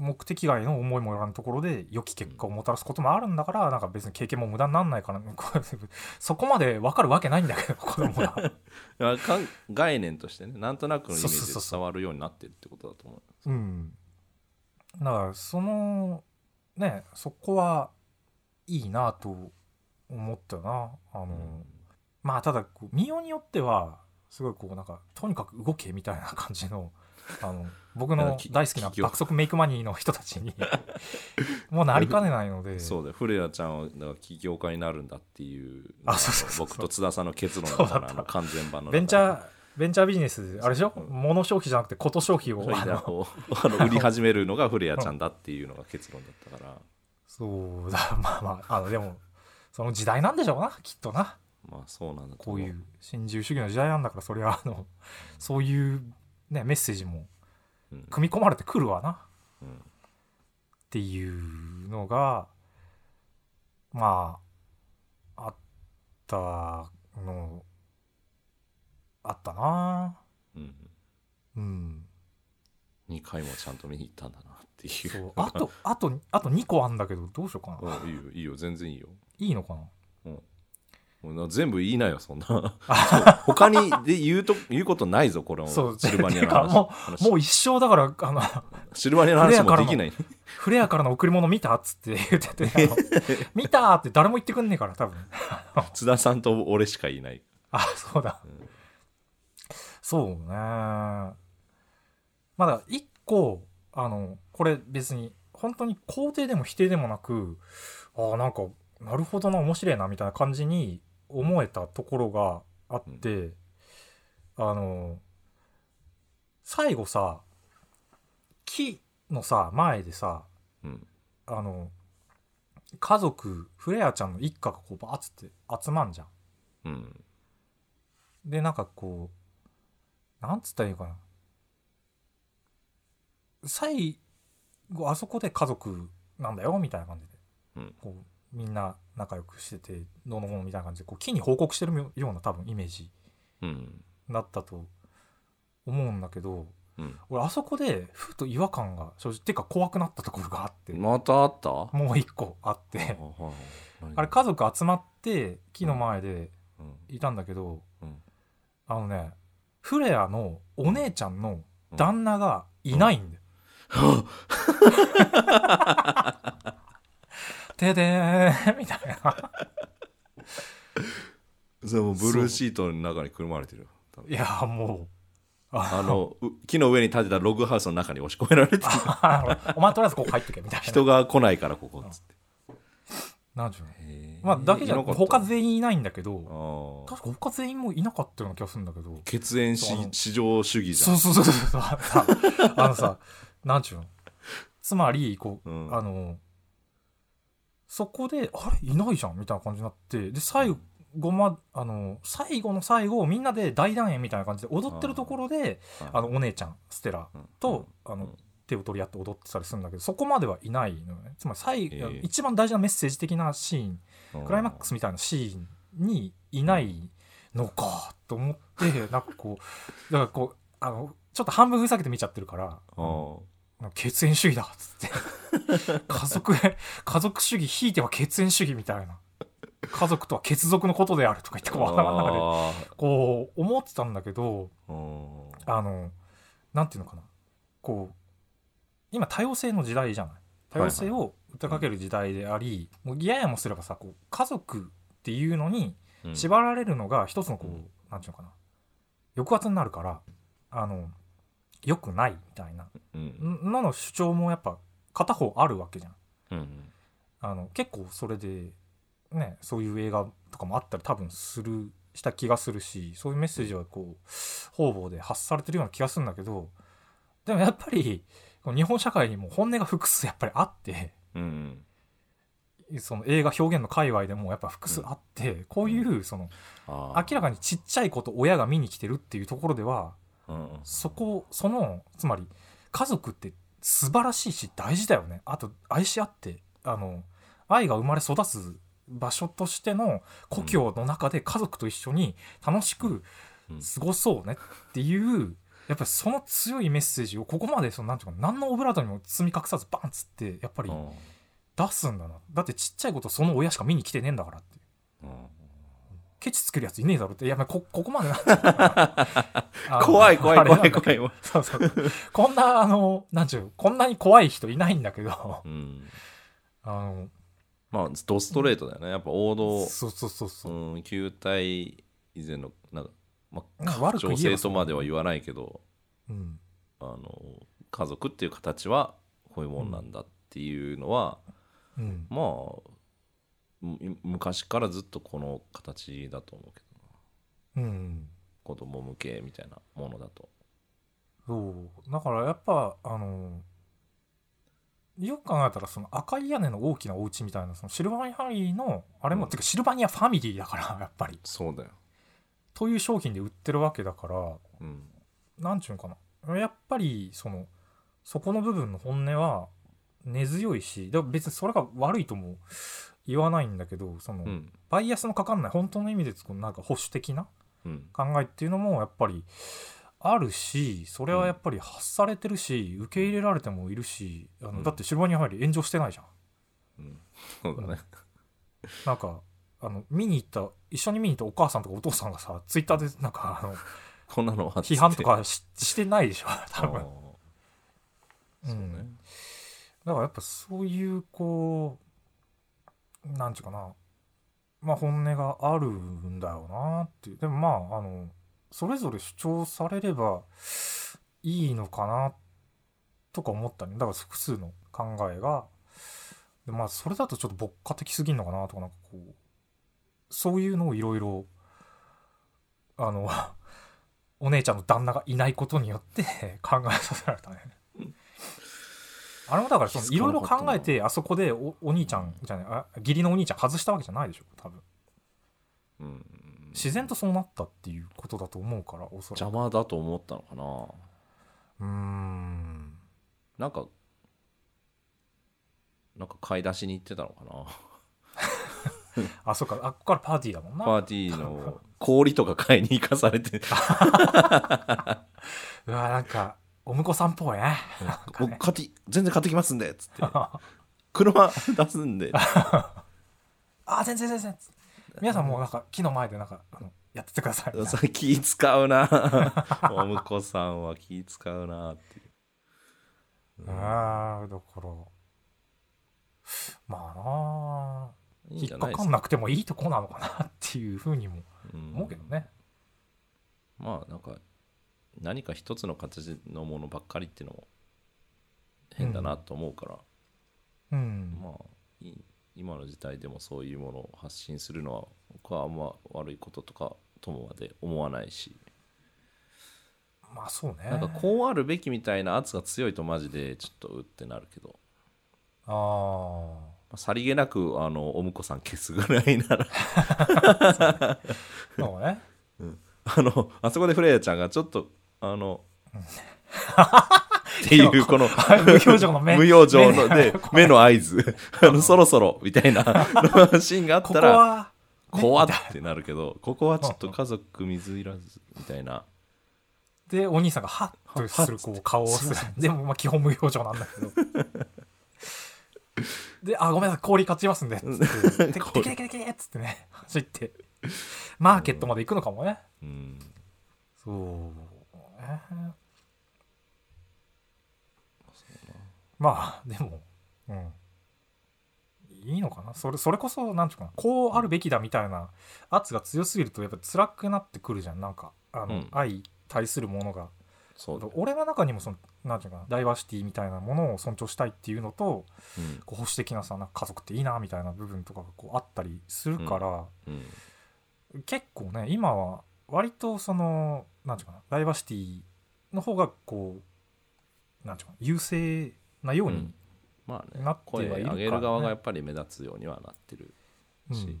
S2: 目的外の思いもよらぬところで良き結果をもたらすこともあるんだからなんか別に経験も無駄になんないから、そこまで分かるわけないんだけど子供が
S1: 概念としてねなんとなくのイメージで伝わるようになってるってことだと思う
S2: うん。だからそのねそこはいいなと思ったよな。あの、まあただこう見ようによってはすごいこうなんかとにかく動けみたいな感じのあの僕の
S1: き
S2: 大好きな爆速メイクマニーの人たちに もうなりかねないので。
S1: そうだよ。古谷ちゃんはだから起業家になるんだっていう僕と津田さんの結論だから完全版の
S2: ベンチャーベンチャービジネスあれでしょ？
S1: う。ん
S2: 物消費じゃなくてこと消費をあの
S1: をあの売り始めるのが古谷ちゃんだっていうのが結論だったから。
S2: そうだ。まあまああのでもその時代なんでしょうなきっとな。
S1: まあそうなんだと
S2: こ
S1: 思
S2: う。いう新自由主義の時代なんだからそれはあのそういう、ね、メッセージも
S1: うん
S2: 組み込まれてくるわな。
S1: うん
S2: っていうのがまああったのあったな。
S1: うん。
S2: うん。
S1: 2回もちゃんと見に行ったんだなっていう。
S2: そう。あとあとあと2個あんだけどどうしようかな。
S1: うんいいよいいよ全然いいよ。
S2: いいのかな
S1: もうな全部言いなよそんな。他にで言うと 言うことないぞこれ
S2: そう
S1: シルバニアの
S2: てかも
S1: 話。
S2: もう一生だからあの
S1: シルバニアの話もできない。
S2: フレアからの贈り物見たっつって言ってて 見たって誰も言ってくんねえから多分。
S1: 津田さんと俺しかいない。
S2: あそうだ、
S1: うん
S2: そうね。まだ一個あのこれ別に本当に肯定でも否定でもなくあなんかなるほどな面白いなみたいな感じに思えたところがあって、あの最後さ木のさ前でさ
S1: うん。
S2: あの家族フレアちゃんの一家がこうバーッつって集まんじゃん。
S1: うん。
S2: でなんかこうなんつったらいいのかな。最後あそこで家族なんだよみたいな感じで、
S1: うん。
S2: こうみんな仲良くしててどうのこうのみたいな感じでこう木に報告してるような多分イメージ
S1: うん
S2: だったと思うんだけど
S1: うん
S2: 俺あそこでふと違和感が正直てか怖くなったところがあって、
S1: またあった？
S2: もう一個あってあれ家族集まって木の前で
S1: うん。
S2: いたんだけど、
S1: うん。
S2: あのねフレアのお姉ちゃんの旦那がいないんだよ。てで みたいな。
S1: それもうブルーシートの中にくるまれてる
S2: いやもう。あ
S1: あのう木の上に建てたログハウスの中に押し込められてる。
S2: お前とりあえずここ入ってけみたいな。
S1: 人が来ないからここっつって。
S2: なんちゅうの
S1: へー。
S2: まあだけじゃ
S1: いなかった
S2: 他全員いないんだけど確か他全員もいなかったような気がするんだけど。
S1: 血縁し至上主義じゃ
S2: そうん。そうそうそうそう。あのさあのさなんちゅうの？つまりこう、
S1: うん。
S2: あのそこであれ？いないじゃんみたいな感じになってで最後まあの最後の最後みんなで大団円みたいな感じで踊ってるところであのお姉ちゃんステラ
S1: うん。
S2: と、あの
S1: うん。
S2: 手を取り合って踊ってたりするんだけどそこまではいないのよね。つまり最、
S1: ええ
S2: 一番大事なメッセージ的なシーン
S1: うん。
S2: クライマックスみたいなシーンにいないのかと思って なんかこうだからこうあのちょっと半分ふざけて見ちゃってるから
S1: あー
S2: なん。か血縁主義だっつって。家族家族主義ひいては血縁主義みたいな。家族とは血族のことであるとか言ってこう頭の中で
S1: あ
S2: こう思ってたんだけどあのなんていうのかな。こう今多様性の時代じゃない。多様性を訴えかける時代であり、もうややもすればさこう家族っていうのに
S1: うん。
S2: 縛られるのが一つのこう、
S1: うん。
S2: なんていうのかな。抑圧になるからあの良くないみたいな。
S1: うん。
S2: のの主張もやっぱ片方あるわけじゃん。
S1: うん
S2: あの結構それでねそういう映画とかもあったり多分するした気がするしそういうメッセージはこう方々で発されてるような気がするんだけどでもやっぱり日本社会にも本音が複数やっぱりあって
S1: うん
S2: その映画表現の界隈でもやっぱ複数あって、こういうその
S1: あ
S2: 明らかにちっちゃい子と親が見に来てるっていうところではそこそのつまり家族って素晴らしいし大事だよね。あと愛し合ってあの愛が生まれ育つ場所としての故郷の中で家族と一緒に楽しく
S1: うん。
S2: 過ごそうねっていうやっぱりその強いメッセージをここまでそのなんていうか何のオブラートにも包み隠さずバンっつってやっぱり
S1: うん。
S2: 出すんだな。だってちっちゃいことその親しか見に来てねえんだからって
S1: うん
S2: ケチつけるやついねえだろって。いやまあこここまでなっちゃうからあの
S1: 怖い怖い。怖
S2: ないんだけど。
S1: 怖い
S2: そうそう。こんな、あの、なんちゅう、こんなに怖い人いないんだけど、
S1: うん。
S2: あの、
S1: まあドストレートだよね。やっぱ王道。
S2: そうそうそう。そう。
S1: うん球体以前のなんか、まあ、
S2: 悪く
S1: 女性とまでは言わないけど。
S2: うん。
S1: あの家族っていう形はこういうもんなんだっていうのは、
S2: うん。
S1: まあむ昔からずっとこの形だと思うけどな。
S2: うん
S1: 子供向けみたいなものだと。
S2: そう。だからやっぱあのよく考えたらその赤い屋根の大きなお家みたいなそのシルバニアファミリーのあれも、
S1: うん
S2: てかシルバニアファミリーだから やっぱり。
S1: そうだよ。
S2: という商品で売ってるわけだから
S1: うん。
S2: なんちゅうんかな。やっぱりそのそこの部分の本音は根強いしでも別にそれが悪いとも言わないんだけどその、
S1: うん。
S2: バイアスのかかんない本当の意味でこうなんか保守的な
S1: うん。
S2: 考えっていうのもやっぱりあるしそれはやっぱり発されてるし、受け入れられてもいるしあの、
S1: うん。
S2: だってシルバニアフ炎上してないじゃん。
S1: うん。そうだね。
S2: なんかあの見に行った一緒に見に行ったお母さんとかお父さんがさツイッターでなんかあの
S1: こんなのは
S2: 批判とかししてないでしょ多分。
S1: そうね。
S2: んだからやっぱそういうこうなんちゅうかな。まあ本音があるんだよなっていう。でもまああのそれぞれ主張されればいいのかなとか思ったね。だから複数の考えが。でまあそれだとちょっと牧歌的すぎんのかなとかなんかこうそういうのをいろいろあの お姉ちゃんの旦那がいないことによって考えさせられたね。あれもだからいろいろ考えてあそこでおお兄ちゃんじゃないあ義理のお兄ちゃん外したわけじゃないでしょ多分。
S1: うん。
S2: 自然とそうなったっていうことだと思うからおそらく。
S1: 邪魔だと思ったのかな。
S2: うーん。
S1: なんかなんか買い出しに行ってたのかな。
S2: あそっか。あここからパーティーだもんな。
S1: パーティーの氷とか買いに行かされて。
S2: うわなんかお婿さんっぽいね。
S1: 僕買って全然買ってきますんでっつって。車出すんで。
S2: あ全然全然。皆さんもうなんか木の前でなんかあのやっててください。みたいな
S1: それ気使うな。お婿さんは気使うなっていう。
S2: ああだからまあなあ。
S1: いいん
S2: 引っか
S1: か
S2: かんなくてもいいとこなのかなっていうふうにも
S1: うん
S2: 思うけどね。
S1: まあなんか何か一つの形のものばっかりっていうのも変だなと思うから、
S2: うん。
S1: まあ今の時代でもそういうものを発信するのは僕はあんま悪いこととかともまで思わないし、
S2: まあそうね。
S1: なんかこうあるべきみたいな圧が強いとマジでちょっとうってなるけど、
S2: あ
S1: まあさりげなくあのお婿さん消すぐらいなら。
S2: あ そうね。
S1: あのあそこでフレアちゃんがちょっとあの っていうこの
S2: 無表情の目。
S1: 無表情の
S2: 目
S1: で目の合図。あのそろそろみたいな シーンがあっ
S2: こ
S1: たら怖ってなるけどここはちょっと家族水入らずみたいな。
S2: でお兄さんがハッとするこう顔をする。でもまあ基本無表情なんだけど。で「あごめんなさい氷買っちますんで」っつって「テキテキテキテキ」っつってね。走って。マーケットまで行くのかもね。
S1: うん。
S2: そう。ねまあでもうん。いいのかな？それそれこそなんていうかな？こうあるべきだみたいな圧が強すぎるとやっぱ辛くなってくるじゃん。なんかあの、
S1: うん。
S2: 愛対するものが。
S1: そう
S2: 俺の中にもそのなんていうかな？ダイバーシティみたいなものを尊重したいっていうのと
S1: うん。
S2: こう保守的なさな家族っていいなみたいな部分とかがこうあったりするから、
S1: うん。
S2: 結構ね今は割とそのなんていうかなダイバーシティの方がこうなんていうかな優勢なように、
S1: まあね
S2: なってはいるからね。
S1: 声上げる側がやっぱり目立つようにはなってる
S2: うん。
S1: し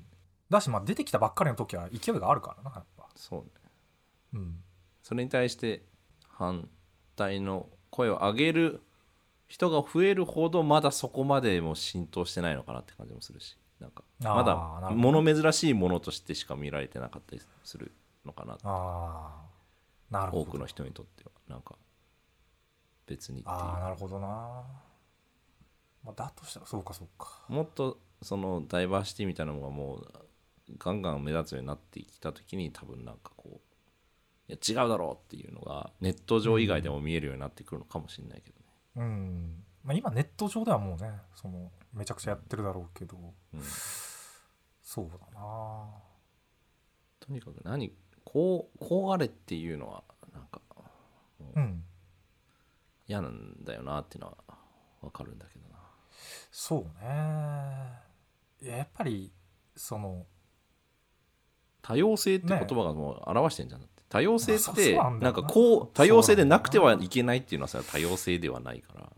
S2: だしまあ出てきたばっかりの時は勢いがあるからなやっぱ、
S1: そうね。
S2: うん、
S1: それに対して反対の声を上げる人が増えるほどまだそこまでも浸透してないのかなって感じもするし。なんかまだ物珍しいものとしてしか見られてなかったりするのかな
S2: ああなるほど。
S1: 多くの人にとってはなんか別に
S2: ああなるほどな、まあ、だとしたらそうかそうか。
S1: もっとそのダイバーシティみたいなのがもうガンガン目立つようになってきた時に多分なんかこういや違うだろうっていうのがネット上以外でも見えるようになってくるのかもしれないけどね、
S2: うん、まあ、今ネット上ではもうねそのめちゃくちゃやってるだろうけど。
S1: うん。
S2: そうだな。
S1: とにかく何こうこうあれっていうのはなんか
S2: うん。
S1: 嫌なんだよなっていうのは分かるんだけどな。
S2: そうね。いややっぱりその
S1: 多様性って言葉がもう表してんじゃん、多様性って
S2: なん
S1: かこう多様性でなくてはいけないっていうのはさ多様性ではないから。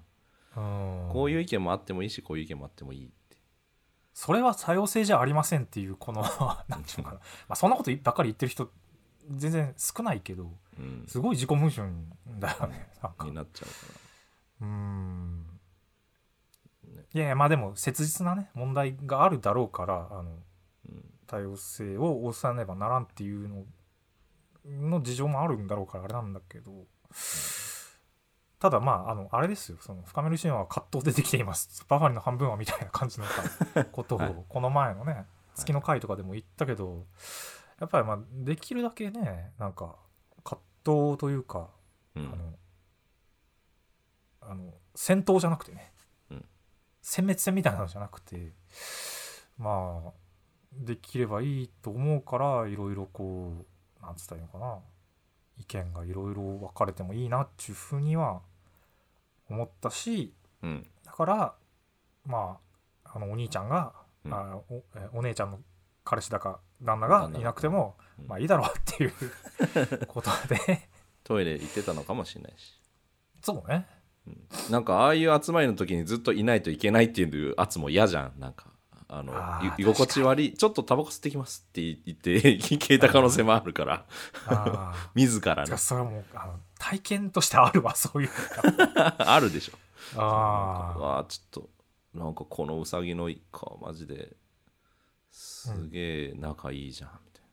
S2: うん。
S1: こういう意見もあってもいいしこういう意見もあってもいいって。
S2: それは多様性じゃありませんっていうこの なんていうのかな、まあ、そんなことばっかり言ってる人全然少ないけど
S1: うん。
S2: すごい自己矛盾だよね。なんか。
S1: になっちゃうか
S2: うーん。
S1: ね。
S2: いやいやまあでも切実なね問題があるだろうからあの
S1: ら、うん。
S2: 多様性を抑えねばならんっていうのの事情もあるんだろうからあれなんだけどただまああのあれですよ。その深めるシーンは葛藤でできています。バファリンの半分はみたいな感じのさ こと
S1: はい
S2: をこの前のね月の回とかでも言ったけどやっぱりまあできるだけねなんか葛藤というか
S1: うん。
S2: あのあの戦闘じゃなくてね、
S1: うん。
S2: 殲滅戦みたいなのじゃなくてまあできればいいと思うからいろいろこうなんつったらいいのかな意見がいろいろ分かれてもいいなっていうふうには思ったし
S1: うん。
S2: だからまああのお兄ちゃんが、
S1: うん。
S2: あおえお姉ちゃんの彼氏だか旦那がいなくても、
S1: うん。
S2: まあいいだろうっていう ことで。
S1: トイレ行ってたのかもしれないし。
S2: そうね。
S1: なんかああいう集まりの時にずっといないといけないっていう圧も嫌じゃん。なんかあの居心地悪いちょっとタバコ吸ってきますって言って消えた可能性もあるから。自らね。
S2: それはもうあの体験としてあるわ そういう。
S1: あるでしょ。
S2: あ
S1: わあちょっとなんかこのウサギの一家はマジですげえ仲いいじゃんみたい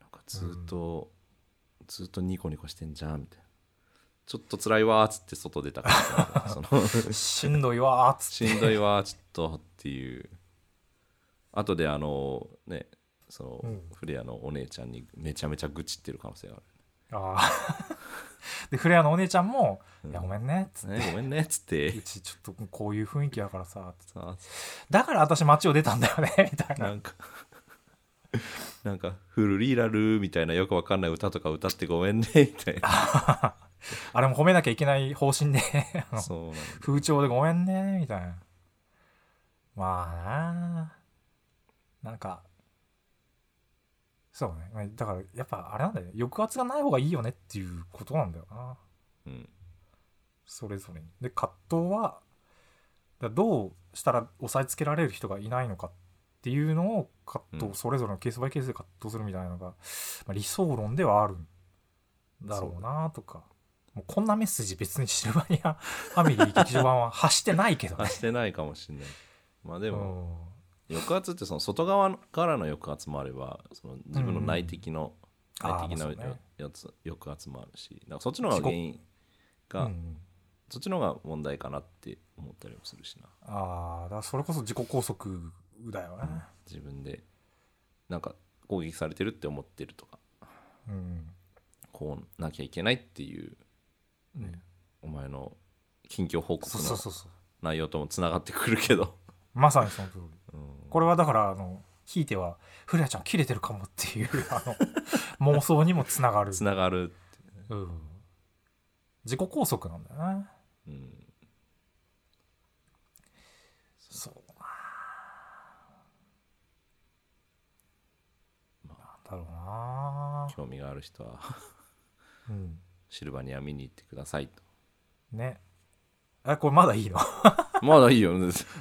S1: な。なんかずっと、ずっとニコニコしてんじゃんみたいな。ちょっと辛いわーっつって外出たからさその。
S2: あしんどいわーっつって。
S1: しんどいわちょっとっていう。後であのねその、
S2: うん。
S1: フレアのお姉ちゃんにめちゃめちゃ愚痴ってる可能性があ
S2: ああでフレアのお姉ちゃんも「
S1: うん。
S2: いやごめんね」っつって、
S1: る、ね、ごめんねっつって。
S2: うちちょっとこういう雰囲気だからさ
S1: さ
S2: だから私街を出たんだよねみたいな。
S1: なんか。なんか「フルリーラル」みたいなよくわかんない歌とか歌ってごめんねみたいな。
S2: あれも褒めなきゃいけない方針で
S1: そう
S2: 風潮でごめんねみたいな。まあななんかそうね。まあだからやっぱあれなんだよね。抑圧がない方がいいよねっていうことなんだよな。
S1: うん。
S2: それぞれに。で葛藤はだどうしたら押さえつけられる人がいないのかっていうのを葛藤、
S1: うん。
S2: それぞれのケースバイケースで葛藤するみたいなのが、まあ、理想論ではあるんだろうなとか。もうこんなメッセージ別にシルバニアファミリー劇場版は発してないけどね。
S1: 発してないかもしれない。まあで
S2: で
S1: も、抑圧ってその外側からの抑圧もあればその自分の内的の、
S2: うん
S1: 内的なやつ抑圧もあるしだからそっちの方が原因が、
S2: うん、
S1: そっちの方が問題かなって思ったりもするしな。
S2: ああだからそれこそ自己拘束だよね。
S1: 自分でなんか攻撃されてるって思ってるとか。
S2: うん、
S1: こうなきゃいけないっていう
S2: うん。
S1: お前の近況報告の内容ともつながってくるけど、
S2: まさにその通り。
S1: うん
S2: これはだからあのひいてはフレアちゃん切れてるかもっていうあの 妄想にもつながる。
S1: つながる、
S2: うん、自己拘束なんだよね。
S1: うん、
S2: そうなんだろうな。
S1: 興味がある人は。
S2: うん。
S1: シルバニア見に行ってくださいと。
S2: ねえこれまだいいの？
S1: まだいいよ。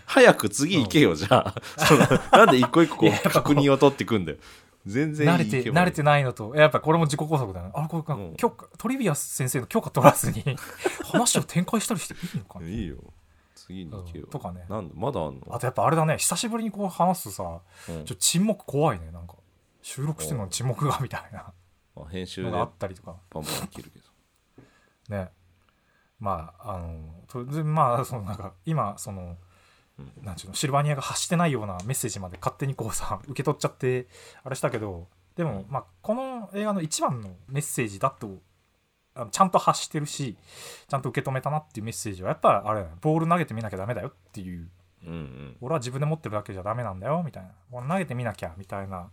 S1: 早く次行けよ、じゃあ。そのなんで一個一個こ
S2: いう
S1: 確認を取ってくんだよ。全然
S2: 慣れて慣れてないのとやっぱこれも自己拘束だねあれこれ、
S1: うん。
S2: 許可トリビア先生の許可取らずに 話を展開したりしていいのかな？い
S1: いよ。次に行けよ、
S2: うんとかね。
S1: なんだまだあんの？
S2: あとやっぱあれだね久しぶりにこう話すとさ
S1: うん。
S2: ちょ沈黙怖いねなんか。収録してるのに沈黙がみたいな。
S1: あ編集で
S2: あ
S1: バン
S2: ったりとか。
S1: バン切るけど。
S2: ねまああのまあそのなんか今その
S1: うん。
S2: なんちゅうのシルバニアが発してないようなメッセージまで勝手にこうさ受け取っちゃってあれしたけどでも、まあ、この映画の一番のメッセージだとあのちゃんと発してるしちゃんと受け止めたなっていうメッセージはやっぱあれボール投げてみなきゃダメだよっていう。
S1: うんうん。
S2: 俺は自分で持ってるだけじゃダメなんだよみたいな。投げてみなきゃみたいな。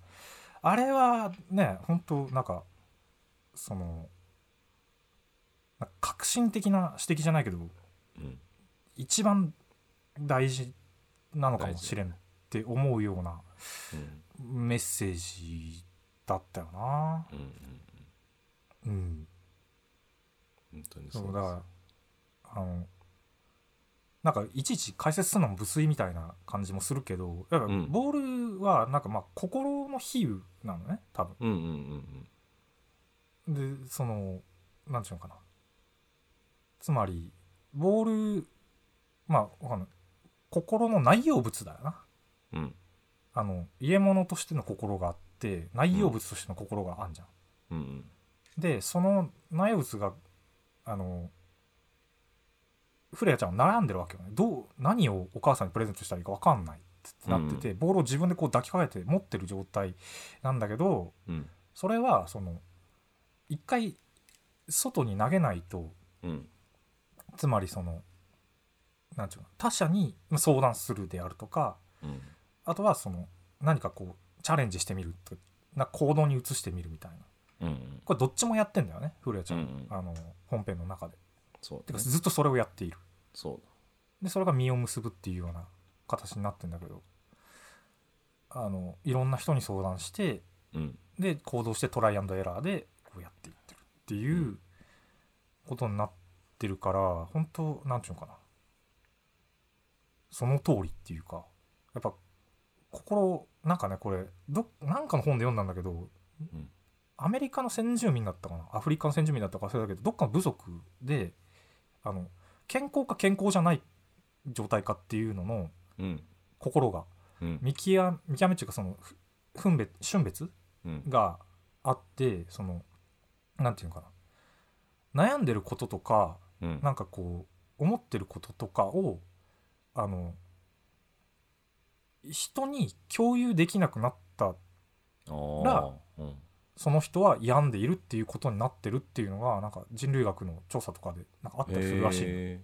S2: あれはね本当なんかその革新的な指摘じゃないけど
S1: うん。
S2: 一番大事なのかもしれんって思うような
S1: うん。
S2: メッセージだったよな。
S1: うんうん
S2: うん。
S1: 本当に
S2: そうだからあのなんかいちいち解説するのも無粋みたいな感じもするけどやっぱ
S1: うん。
S2: ボールはなんかまあ心の比喩なのね多分。でそのなんていうのかなつまりボールまあわかんない。心の内容物だよな。
S1: うん。うん
S2: あの家物としての心があって内容物としての心があんじゃん、
S1: うん。うん
S2: でその内容物があのフレアちゃんは悩んでるわけよね。どう何をお母さんにプレゼントしたらいいか分かんないってなってて、ボールを自分でこう抱きかけて持ってる状態なんだけど
S1: うん。
S2: それはその一回外に投げないと
S1: うん
S2: つまりそのなんていうの他者に相談するであるとか
S1: うん。
S2: あとはその何かこうチャレンジしてみるとな行動に移してみるみたいな。
S1: うん
S2: これどっちもやってんだよねフレアちゃん、
S1: うんうん。
S2: あの本編の中で。
S1: そう
S2: てかずっとそれをやっている。
S1: そう
S2: でそれが実を結ぶっていうような形になってんだけど。あのいろんな人に相談して
S1: だうん。
S2: で行動してトライアンドエラーでこうやっていってるっていううん。ことになってるから本当なんていうのかな。その通りっていうかやっぱ心なんかねこれどなんかの本で読んだんだけど、
S1: ん。
S2: アメリカの先住民だったかな？アフリカの先住民だったか忘れたけどどっかの部族であの健康か健康じゃない状態かっていうのの
S1: うん。
S2: 心が
S1: うん。
S2: 見極見極めっていうかそのふ分別瞬別
S1: うん。
S2: があってそのなんていうのかな？悩んでることとか
S1: うん。
S2: なんかこう思ってることとかをあの人に共有できなくなったら
S1: うん。
S2: その人は病んでいるっていうことになってるっていうのがなんか人類学の調査とかでなんかあったりするらしい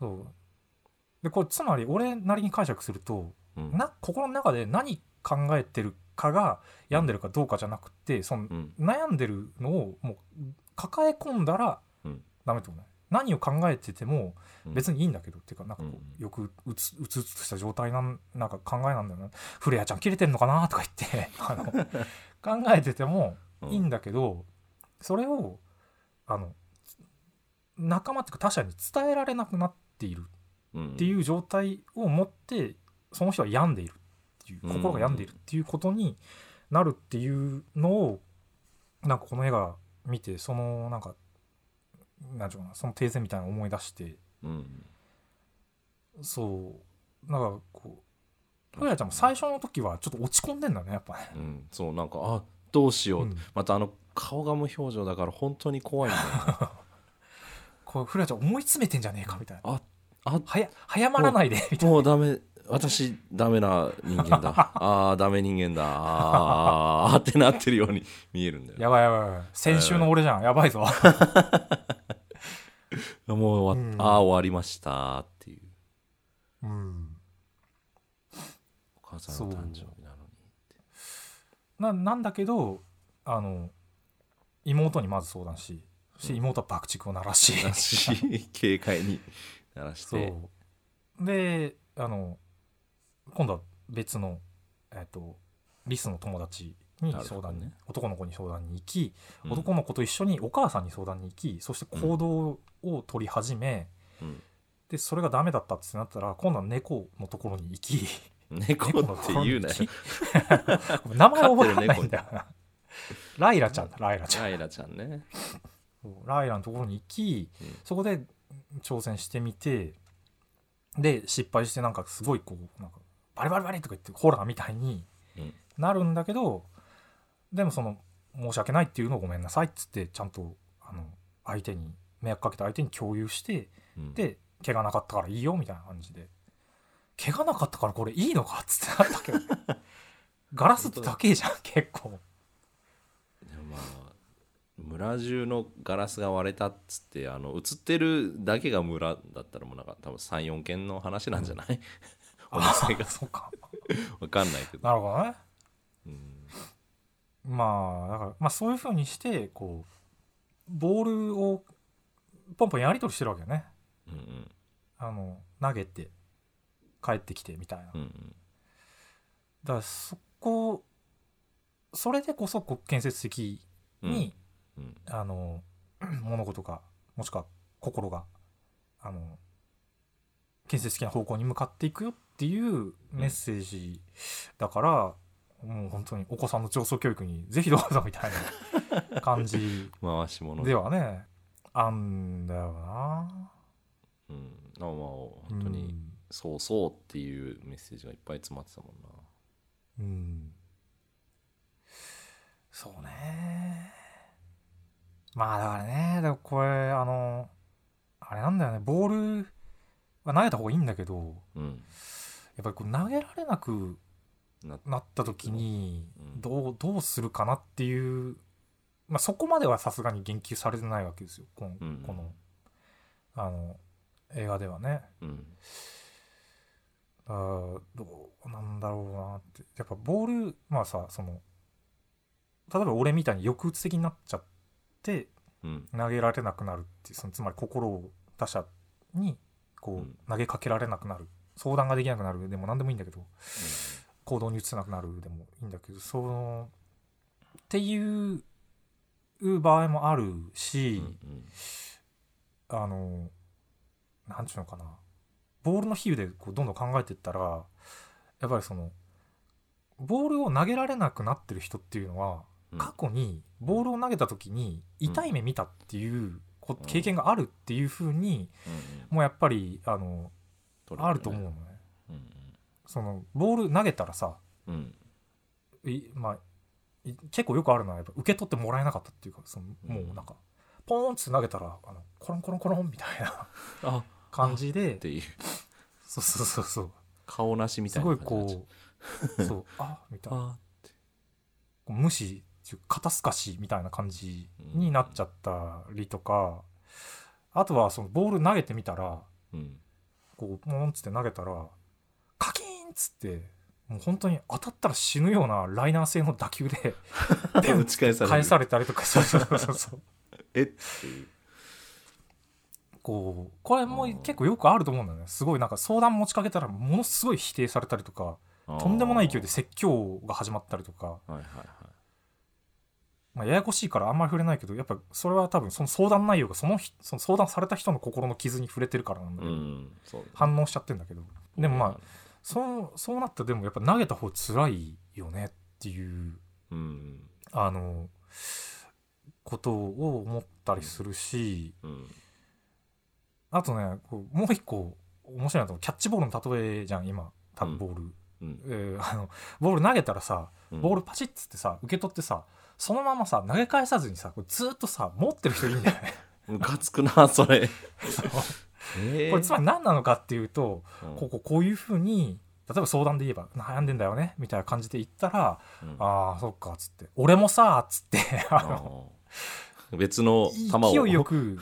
S2: そう。でこれつまり俺なりに解釈すると
S1: うん。
S2: な心の中で何考えてるかが病んでるかどうかじゃなくてその
S1: うん。
S2: 悩んでるのをもう抱え込んだら
S1: うん
S2: ダメってことね。何を考えてても
S1: うん。
S2: 別にいいんだけど、っていうかなんかこ
S1: うん
S2: うよくうつうつうつとした状態なんなんか考えなんだよな。フレアちゃん切れてんのかなとか言って あの考えてても
S1: うん。
S2: いいんだけど、それをあの仲間っていうか他者に伝えられなくなっている
S1: うん。
S2: っていう状態を持ってその人は病んでいるっていう
S1: うん。
S2: 心が病んでいるっていうことになるっていうのをなんかこの映画見てそのなんかなんていうのかなそのテーゼみたいなのを思い出して。
S1: うん。
S2: そう。なんかこうフレアちゃんも最初の時はちょっと落ち込んでんだねやっぱね。
S1: うん。そうなんかあどうしよう、
S2: うん。
S1: またあの顔が無表情だから本当に怖いんだよね。
S2: こうフレアちゃん思い詰めてんじゃねえかみたいな。
S1: ああ
S2: はや早まらないでみたいな。
S1: もうダメ私ダメな人間だ。ああダメ人間だ。あーってなってるように見えるんだよ。
S2: やばいやばい。先週の俺じゃん。やばいぞ。
S1: もう終わっ
S2: うん。
S1: ああ終わりましたっていう。
S2: うん。
S1: お母さんの誕生日なのに
S2: ななんだけどあの妹にまず相談しそして妹は爆竹を鳴らし、
S1: だし軽快に鳴らし
S2: そ
S1: て
S2: う。であの今度は別の、えっとリスの友達に相談に、
S1: なる
S2: 男の子に相談に行き、
S1: うん。
S2: 男の子と一緒にお母さんに相談に行きそして行動を取り始め、
S1: うん。
S2: でそれがダメだったってなったら今度は猫のところに行き
S1: 猫って言うなよ。
S2: よ 名前覚えられないんだよな。ライラちゃんだライラちゃん。
S1: ライラちゃんね。
S2: ライラのところに行き、
S1: うん。
S2: そこで挑戦してみてで失敗してなんかすごいこうなんかバリバリバリとか言ってホラーみたいに
S1: うん。
S2: なるんだけど、でもその申し訳ないっていうのをごめんなさいっつってちゃんとあの相手に迷惑かけた相手に共有して
S1: うん。
S2: で怪我なかったからいいよみたいな感じで。怪我なかったからこれいいのかっつってなったけど。ガラスって高えじゃん結構。
S1: でもまあ村中のガラスが割れたっつってあの映ってるだけが村だったらもうなんか多分34件の話なんじゃない？お店が。
S2: そうか。
S1: 分かんないけど、
S2: なるほどね。
S1: うん
S2: まあだからまあそういうふうにしてこうボールをポンポンやり取りしてるわけよね。
S1: うんうん
S2: あの投げて帰ってきてみたいな、
S1: うんうん。
S2: だからそこそれでこそこう建設的
S1: うん。
S2: に、
S1: うん。
S2: あの 物事がもしくは心があの建設的な方向に向かっていくよっていうメッセージだから、もう本当にお子さんの上層教育にぜひどうぞみたいな 感じ
S1: 回し物。
S2: ではねあんだよな。
S1: うん。あまあ本当
S2: う
S1: に
S2: ん。
S1: そうそうっていうメッセージがいっぱい詰まってたもんな。
S2: うん。そうね。まあだからねでもこれあのあれなんだよね。ボールは投げた方がいいんだけど
S1: うん。
S2: やっぱりこう投げられなく
S1: な
S2: なった時に
S1: うん。
S2: どうどうするかなっていう、まあ、そこまではさすがに言及されてないわけですよ。この,、
S1: うん
S2: このあの映画ではね。
S1: うん。
S2: あーどうなんだろうなって。やっぱボールまあさその例えば俺みたいに抑うつ的になっちゃって
S1: うん。
S2: 投げられなくなるっていうそのつまり心を他者にこ
S1: うん。
S2: う投げかけられなくなる。相談ができなくなる。でも何でもいいんだけど行動に移せなくなるでもいいんだけどそのっていう場合もある
S1: うん
S2: し、
S1: うん。
S2: あのなんちゅうのかな。ボールの比喩でこうどんどん考えていったらやっぱりそのボールを投げられなくなってる人っていうのは、
S1: うん。
S2: 過去にボールを投げた時に痛い目見たっていうこ
S1: うん
S2: 経験があるっていうふうに
S1: うん
S2: もうやっぱりあの
S1: ね。
S2: あると思うのね。
S1: うん
S2: そのボール投げたらさ
S1: うん。うん
S2: いまあい結構よくあるのはやっぱ受け取ってもらえなかったっていうかその
S1: うん。
S2: もうなんかポーンって投げたらあのコロンコロンコロンみたいな
S1: あ
S2: 感じで
S1: っていう。
S2: そうそうそうそう。
S1: 顔なしみた
S2: すご
S1: いない感じ。
S2: こうそう あみたいな。こう無視っていう肩透かしみたいな感じになっちゃったりとか、あとはそのボール投げてみたら
S1: うん。
S2: こうポンって投げたらつってもう本当に当たったら死ぬようなライナー性の打球で
S1: 打ち返される。
S2: 返されたりとか。そうそうそうそう。
S1: えっていう。
S2: こうこれも結構よくあると思うんだよね。すごいなんか相談持ちかけたらものすごい否定されたりとかとんでもない勢いで説教が始まったりとか、
S1: はいはいはい。
S2: まあ、ややこしいからあんまり触れないけどやっぱそれは多分その相談内容がその人その相談された人の心の傷に触れてるからなんだけど、
S1: うん
S2: 反応しちゃってんだけど。でもまあそうそうなったらでもやっぱ投げた方辛いよねっていう
S1: うん。
S2: あのことを思ったりするし
S1: うん。
S2: あとねこうもう一個面白いなとキャッチボールの例えじゃん今。多分ボール、
S1: うん。
S2: えーあのボール投げたらさ
S1: うん。
S2: ボールパチッつってさ受け取ってさそのままさ投げ返さずにさずーっとさ持ってる人いるんだよね
S1: ムカつくなそれ。え ー
S2: これつまり何なのかっていうと
S1: うん。
S2: こここういうふうに例えば相談で言えば悩んでんだよねみたいな感じで言ったら
S1: うん。
S2: ああそっかっつって。俺もさっつって あの
S1: 別の球を。
S2: 勢いよく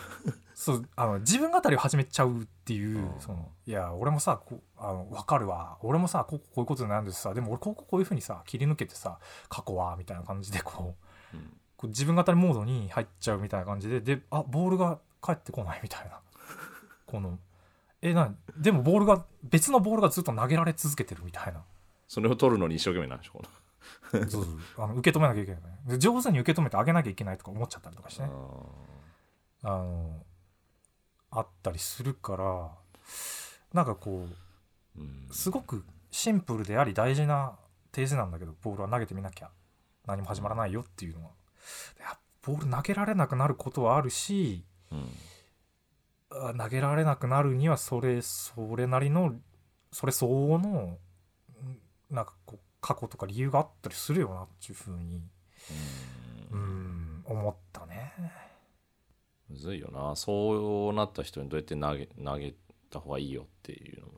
S2: そうあの自分語りを始めちゃうっていう
S1: うん。
S2: そのいや俺もさこあの分かるわ。俺もさこうこういうことで悩んでさ。でも俺こうこうこういうふうにさ切り抜けてさ過去はみたいな感じでこう
S1: うん。
S2: こう自分語りモードに入っちゃうみたいな感じでであボールが返ってこないみたいなこのえなでもボールが別のボールがずっと投げられ続けてるみたいな。
S1: それを取るのに一生懸命なんでしょこ
S2: そうそう。あの受け止めなきゃいけない。で上手に受け止めてあげなきゃいけないとか思っちゃったりとかしてね。
S1: の
S2: あのあったりするからなんかこ
S1: うん。
S2: うすごくシンプルであり大事な提示なんだけどボールは投げてみなきゃ何も始まらないよっていうのは。ボール投げられなくなることはあるし
S1: うん。
S2: あ投げられなくなるにはそれそれなりのそれ相応のんなんかこう過去とか理由があったりするよなっていうふうに
S1: う
S2: うん。ん思ったね。
S1: むずいよな。そうなった人にどうやって投げ投げた方がいいよっていうのも。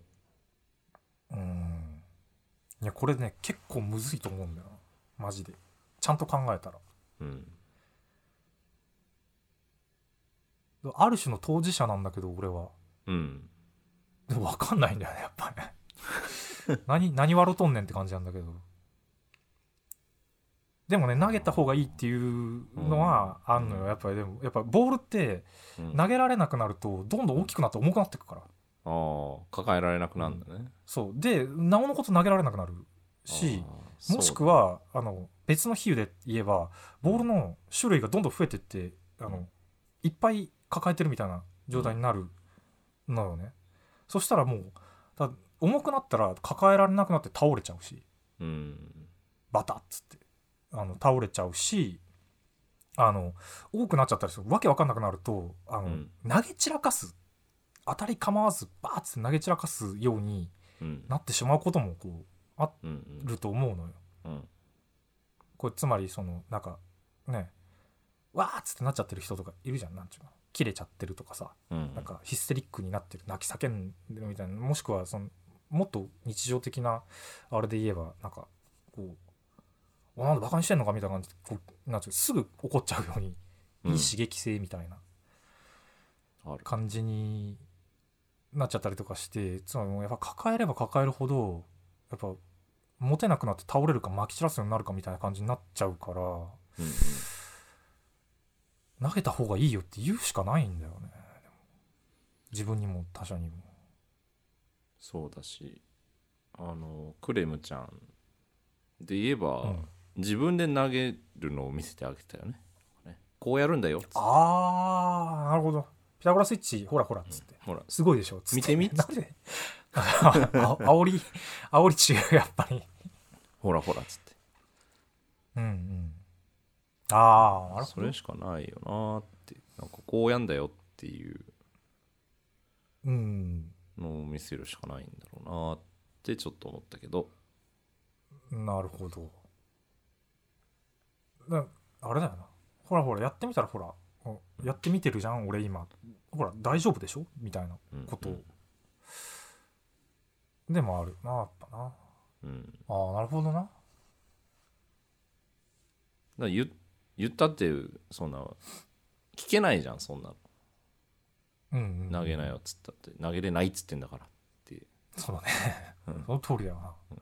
S2: うん。いやこれね結構むずいと思うんだよな。マジで。ちゃんと考えたら。
S1: うん
S2: ある種の当事者なんだけど俺は。
S1: うん。
S2: でも分かんないんだよねやっぱね。何何笑とんねんって感じなんだけど。でもね投げた方がいいっていうのはあんのよ。やっぱりでもやっぱボールって
S1: うん。
S2: 投げられなくなるとどんどん大きくなって重くなってくから。
S1: ああ抱えられなくなるんだね。
S2: そう。でなおのこと投げられなくなるしもしくはあの別の比喩で言えばボールの種類がどんどん増えてってあのいっぱい抱えてるみたいな状態になるのよね、そしたらもうだ重くなったら抱えられなくなって倒れちゃうし。
S1: うん
S2: バタッつって。あの倒れちゃうし。あの多くなっちゃったりする。わけわかんなくなるとあの、
S1: うん。
S2: 投げ散らかす。当たり構わずバーッて投げ散らかすように
S1: うん。
S2: なってしまうこともこうあ
S1: うん。
S2: ると思うのよ。
S1: うん。
S2: これつまりそのなんかね。わーっつってなっちゃってる人とかいるじゃんなんちゅうの切れちゃってるとかさ
S1: うん。
S2: なんかヒステリックになってる泣き叫んでるみたいなもしくはそのもっと日常的なあれで言えばなんかこう「おなんだバカにしてんのか?」みたいな感じでこうなんうすぐ怒っちゃうように
S1: うん。
S2: いい刺激性みたいな感じになっちゃったりとかしてつまりもうやっぱ抱えれば抱えるほどやっぱ持てなくなって倒れるか撒き散らすようになるかみたいな感じになっちゃうから
S1: うんうん
S2: 投げた方がいいよって言うしかないんだよね。自分にも他者にも。
S1: そうだしあのクレムちゃんで言えば、
S2: うん。
S1: 自分で投げるのを見せてあげたよね。ね。こうやるんだよ。
S2: ああなるほど。ピタゴラスイッチほらほらっつって、
S1: ほら。
S2: すごいでしょ。つって。
S1: 見てみ？
S2: なんで？ああおり煽り中やっぱり。
S1: ほらほらっつって。
S2: うんうんああなるほど。
S1: それしかないよなってなんかこうやんだよっていう
S2: うん
S1: のを見せるしかないんだろうなってちょっと思ったけど。
S2: なるほど。なあれだよな。ほらほらやってみたらほらおやってみてるじゃん俺今。ほら大丈夫でしょ？みたいなこと。
S1: うん
S2: でもあるなやっぱな。
S1: うん。
S2: ああなるほどな。
S1: だから言言ったってそんな聞けないじゃんそんなの。
S2: うん、うん、
S1: 投げなよっつったって。投げれないっつってんだからって。
S2: そうだね。
S1: うん。
S2: その通りだよな。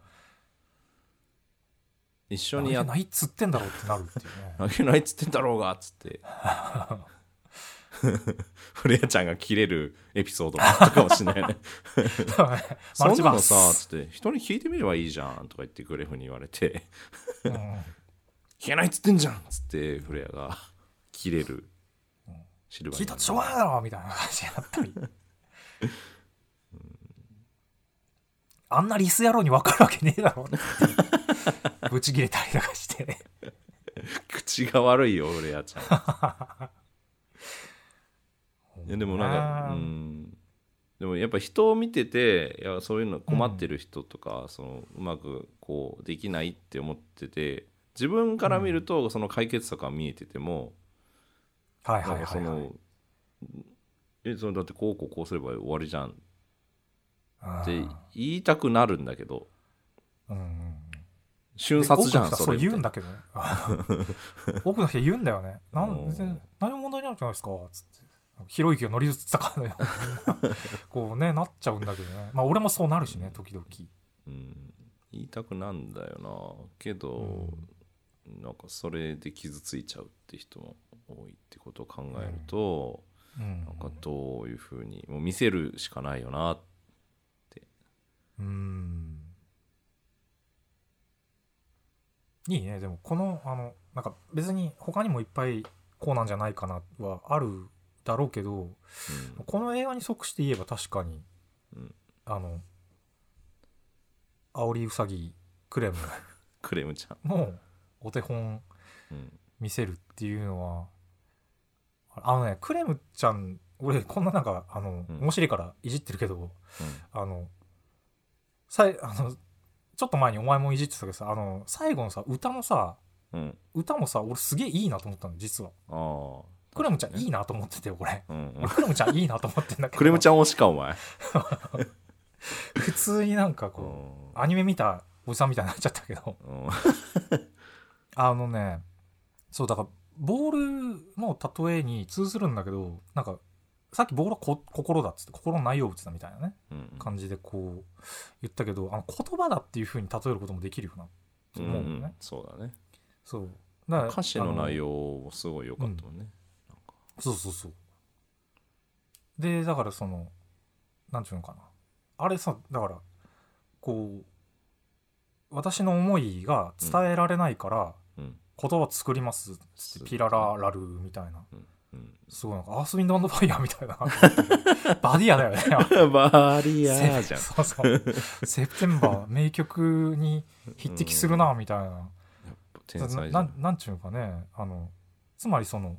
S1: 一緒にやっ
S2: 投げないっつってんだろうってなるっていうね。
S1: 投げないっつってんだろうがっつって。フレアちゃんが切れるエピソードもあったかもしれないね。そ んなのさつって人に聞いてみればいいじゃんとか言ってグレフに言われて。
S2: うん
S1: 聞けないっつってんじゃんっつってフレアが切れる。シルバー
S2: 聞いたってしょうがないだろみたいな感じになったり。あんなリス野郎に分かるわけねえだろう。ねぶち切れたりとかして。
S1: 口が悪いよフレアちゃん。いやでもなんかうん。でもやっぱ人を見てていやそういうの困ってる人とか、そのうまくこうできないって思ってて自分から見るとその解決策が見えてても、
S2: はい
S1: なんかそ
S2: はい。はい、はい
S1: のえそのだってこうこうこうすれば終わりじゃん。って
S2: うん
S1: 言いたくなるんだけど
S2: うんうん
S1: 瞬殺じゃん
S2: そう
S1: それみたいな
S2: 言うんだけどね。多くの人は言うんだよね。な
S1: うん。
S2: ん別に何も問題ないじゃないですかつって。ひろゆきが乗り移ったかのように こうねなっちゃうんだけどね。まあ俺もそうなるしね時々。
S1: うん、言いたくなんだよな。けど、なんかそれで傷ついちゃうって人も多いってことを考えると、
S2: うん。
S1: なんかどういうふうにもう見せるしかないよな
S2: うん。いいね。でもこのあのなんか別に他にもいっぱいこうなんじゃないかなはあるだろうけど
S1: うん。
S2: この映画に即して言えば確かに、
S1: うん。
S2: あの煽りうさぎクレム。
S1: クレムちゃん、
S2: のお手本
S1: うん。
S2: 見せるっていうのはあのねクレムちゃん俺こんななんかあの、
S1: うん。
S2: 面白いからいじってるけどあのさいあのちょっと前にお前もいじってたけどさあの最後のさ歌のさ
S1: うん。うん、
S2: 歌もさ俺すげえいいなと思ったの実は。
S1: ああ。
S2: クレムちゃんいいなと思ってて俺。
S1: うんうん。
S2: 俺クレムちゃんいいなと思ってんだけど。
S1: クレムちゃん推しかお前。
S2: 普通になんか
S1: う
S2: こうん。アニメ見たおじさんみたいになっちゃったけど。
S1: うん
S2: あのねそうだからボールの例えに通ずるんだけどなんかさっきボールはこ心だっつって心の内容物だみたいなね
S1: うん
S2: 感じでこう言ったけどあの言葉だっていう風に例えることもできるよなと思うのね、
S1: んんそうだね。
S2: そう。だから
S1: 歌詞の内
S2: 容
S1: 容もすごい良かったもんね、
S2: そうそうそう。でだからそのなんていうのかな。あれさだからこう私の思いが伝えられないから
S1: うん
S2: 言葉作りますつってピラララルみたいな。
S1: うん
S2: すごいなんかアースウィンドアンドファイヤーみたいな。バディアだよね
S1: うん、バリアーじゃん。
S2: そうそう。セプテンバー名曲に匹敵するなみたいな、
S1: 天才じゃ
S2: なん。なんなんちゅうのかね。あのつまりその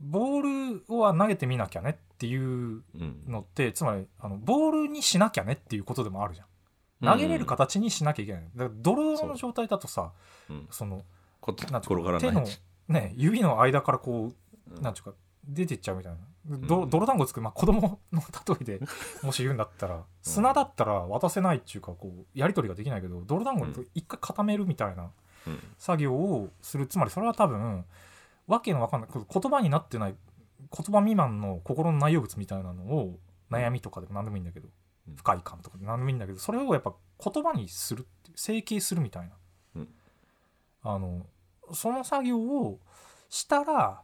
S2: ボールは投げてみなきゃねっていう
S1: うん
S2: のってつまりあのボールにしなきゃねっていうことでもあるじゃん投げれる形にしなきゃいけない、だから泥の状態だとさ
S1: うん。
S2: その
S1: こ
S2: なんていうか手のね指の間からこう
S1: うん。
S2: なんていうか出てっちゃうみたいな。ど
S1: うん。
S2: 泥団子作る、まあ、子供の例えでもし言うんだったら砂だったら渡せないっていうかこうやり取りができないけど泥団子一回固めるみたいな
S1: うん。
S2: 作業をするつまりそれは多分わけのわかんない言葉になってない言葉未満の心の内容物みたいなのを悩みとかでも何でもいいんだけど。
S1: うん
S2: 不快感とかで何でもいいんだけどそれをやっぱ言葉にするっていう整形するみたいな、
S1: うん。
S2: あのその作業をしたら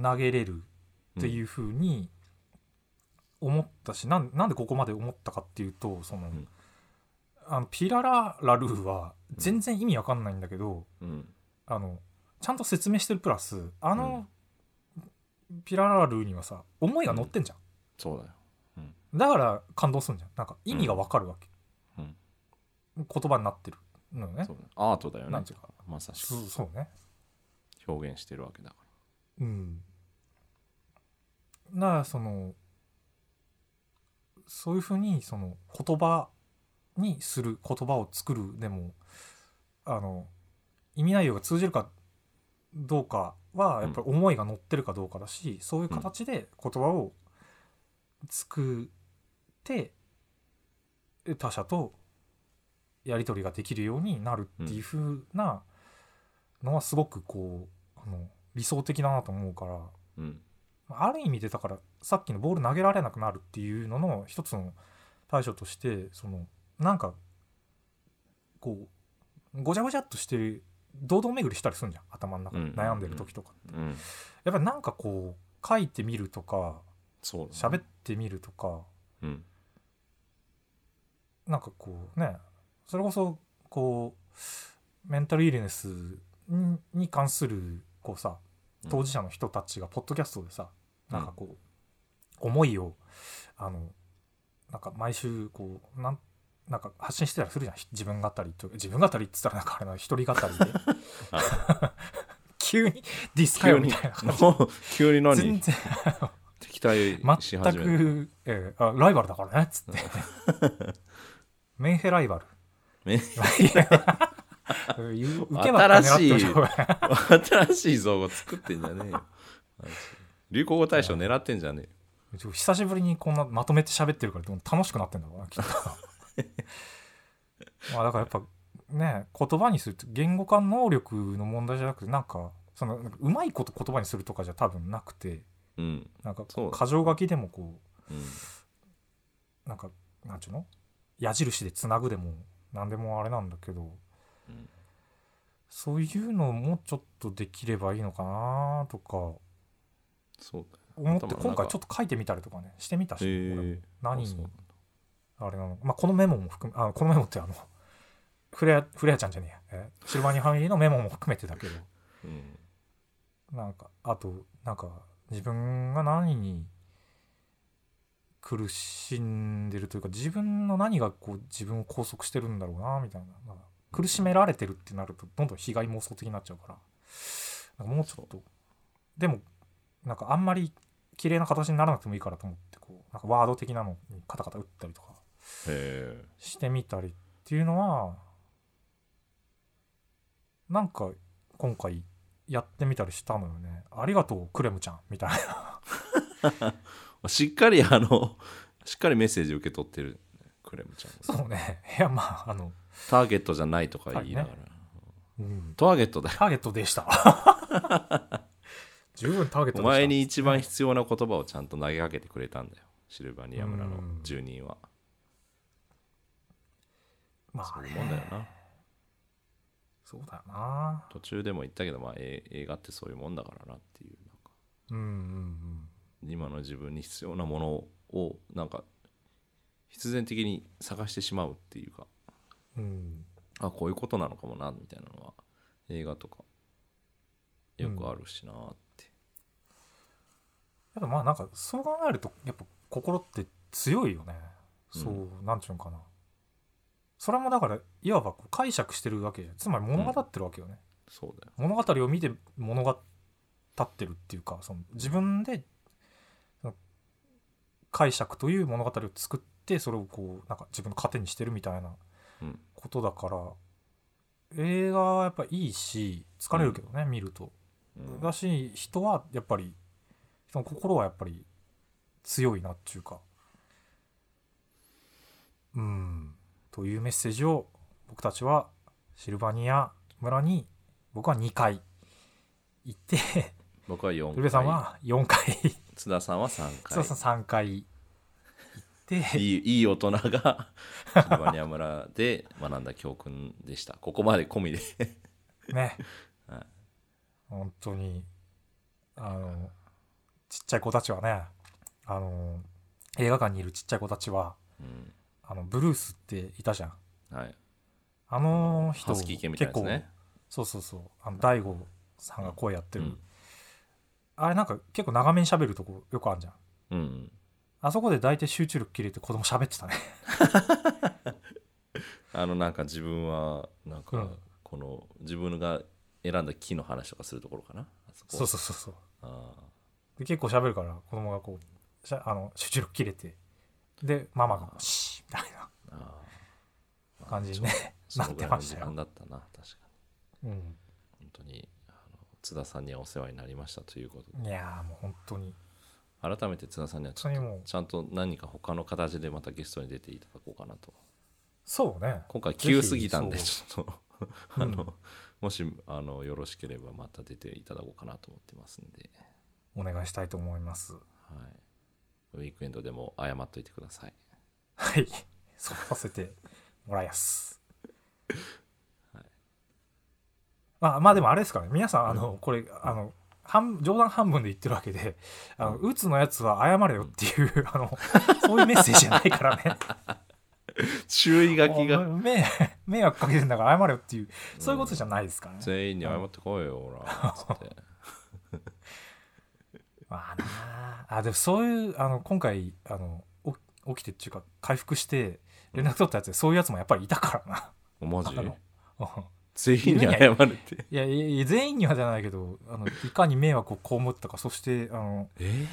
S2: 投げれるっていうふうに思ったし、なんなんでここまで思ったかっていうとその、
S1: ん。
S2: あのピラララルーは全然意味わかんないんだけど、
S1: うん。
S2: あのちゃんと説明してるプラスあの、ピラララルーにはさ思いが乗ってんじゃん、
S1: そうだよ
S2: だから感動するんじゃん。なんか意味がわかるわけ、
S1: うん。
S2: 言葉になってるのよね。
S1: そうだアートだよね。
S2: なんていうか。
S1: まさしく。
S2: そうそうね。
S1: 表現してるわけだか
S2: うん。だからそのそういうふうにその言葉にする言葉を作るでもあの意味内容が通じるかどうかはやっぱり思いが乗ってるかどうかだし、そういう形で言葉を作って他者とやり取りができるようになるっていうふうなのはすごくこうあの理想的だなと思うから
S1: らうん。
S2: ある意味でだからさっきのボール投げられなくなるっていうのの一つの対処としてそのなんかこうごちゃごちゃっとしてる堂々巡りしたりするんじゃん頭の中で
S1: うん。
S2: 悩んでる時とか
S1: うん。
S2: やっぱりなんかこう書いてみるとか
S1: そうだね。
S2: 喋ってみるとか
S1: うん
S2: なんかこうねそれこそこうメンタルイルネスにに関するこうさ当事者の人たちがポッドキャストでさ、
S1: うん。
S2: なんかこう思いをあのなんか毎週こうなんなんか発信してたりするじゃん。ひ自分語りと自分語りっつったらなんかあれな一人語りで。急にディスかよみたいな感じ。
S1: 急に何？
S2: 全然
S1: 敵対し
S2: 全
S1: 始める。
S2: く、えーあライバルだからねっつって メンヘライバル。
S1: メン
S2: 言う 受けばっか狙ってもしい
S1: 新しい造語作ってんじゃねえよ。流行語大賞狙ってんじゃねえよ。
S2: 久しぶりにこんなまとめて喋ってるから楽しくなってんだろうなきっと。まあだからやっぱね言葉にするって言語化能力の問題じゃなくてなんかそのうまいこと言葉にするとかじゃ多分なくて
S1: うん。
S2: なんか
S1: そうだ
S2: 箇条書きでもこ
S1: うん。
S2: うなんかなんちゅうの？矢印でつなぐでも何でもあれなんだけど、
S1: うん
S2: そういうのもちょっとできればいいのかなとか思って今回ちょっと書いてみたりとかねしてみたし、
S1: え。
S2: 何に
S1: あ
S2: れなの？まあこのメモも含めあこのメモってあの フレアフレアちゃんじゃねえや。え？シルバニアファミリーのメモも含めてだけど。
S1: うん。
S2: なんかあとなんか自分が何に苦しんでるというか自分の何がこう自分を拘束してるんだろうなみたいな。苦しめられてるってなるとどんどん被害妄想的になっちゃうから。なんかもうちょっとでもなんかあんまり綺麗な形にならなくてもいいからと思ってこうなんかワード的なのにカタカタ打ったりとかしてみたりっていうのはなんか今回やってみたりしたのよね。ありがとうクレムちゃんみたいな
S1: しっかり あのしっかりメッセージ受け取ってる。クレムちゃん
S2: そうね。いやまああの、
S1: ターゲットじゃないとか言いながら、
S2: うん、
S1: ターゲットだよ。
S2: ターゲットでした。十分ターゲットでした。
S1: お前に一番必要な言葉をちゃんと投げかけてくれたんだよ。シルバニア村の
S2: うん。
S1: 住人は。
S2: まあ
S1: そういうもんだよな。
S2: そうだよな。
S1: 途中でも言ったけど、まあ、え映画ってそういうもんだからなっていうなんか。
S2: うんうん
S1: 今の自分に必要なものをなんか必然的に探してしまうっていうか
S2: うん。うん
S1: あこういうことなのかもなみたいなのは映画とかよくあるしなって、
S2: やっぱまあなんかそう考えるとやっぱ心って強いよね。そう、
S1: う
S2: なんちゅうんかな。それもだからいわばこう解釈してるわけじゃん。つまり物語ってるわけよね、
S1: そうだよ。
S2: 物語を見て物語ってるっていうかその自分で解釈という物語を作ってそれをこうなんか自分の糧にしてるみたいな
S1: うん。
S2: ことだから映画はやっぱいいし疲れるけどね、見ると。
S1: うん。
S2: だし人はやっぱり人の心はやっぱり強いなっていうか。うん。というメッセージを僕たちはシルバニア村に僕は2回行って
S1: 僕は4
S2: ルベさん
S1: 回
S2: は4回
S1: 津田さんは3回。
S2: そうそう3回行って。
S1: いいいい大人が シルバニア村で学んだ教訓でした。ここまで込みで。
S2: ね、
S1: はい。
S2: 本当にあのちっちゃい子たちはねあの映画館にいるちっちゃい子たちは
S1: うん。
S2: あのブルースっていたじゃん。
S1: はい。
S2: あの人
S1: ハスキー系みたいなやつね
S2: そうそうそうあの大悟さんが声やってる、
S1: うん
S2: あれなんか結構長めに喋るとこよくあるじゃん。
S1: うん
S2: あそこで大体集中力切れて子供喋ってたね。
S1: あのなんか自分はなんか
S2: うん。
S1: この自分が選んだ木の話とかするところかな。あそこ。
S2: そうそうそうそう。
S1: あ
S2: で結構喋るから子供がこうしゃあの集中力切れてでママが「シー」みたいな
S1: ーあ。ー
S2: 感じにね
S1: そ
S2: なっ
S1: のぐらいの時
S2: てましたよ。
S1: 間だったな確かに。
S2: うん。
S1: 本当に津田さんにはお世話になりましたということで。
S2: いやーもう本当に。
S1: 改めて津田さんにはちょちゃんと何か他の形でまたゲストに出ていただこうかなと。
S2: そうね。
S1: 今回急すぎたんでちょっと。
S2: うん。
S1: あのもしあのよろしければまた出ていただこうかなと思ってますんで、
S2: お願いしたいと思います。
S1: はい、ウィークエンドでも謝っといてください。
S2: はい。そうさせてもらいます、
S1: はい
S2: まあまあでもあれですからね。皆さんあの、これあの半冗談半分で言ってるわけであの、
S1: う
S2: つのやつは謝れよっていう、あのそういうメッセージじゃないからね。
S1: 注意書きが。
S2: 迷迷惑かけてんだから謝れよっていうそういうことじゃないですからね、
S1: 全員に謝ってこいよほらつって。
S2: まあなあ。あでもそういうあの今回あのお起きてっていうか回復して連絡取ったやつでそういうやつもやっぱりいたから
S1: マジ？
S2: なあの。うん
S1: 全員に謝るって。
S2: いやいや全員にはじゃないけどあのいかに迷惑を被ったかそしてあの
S1: え？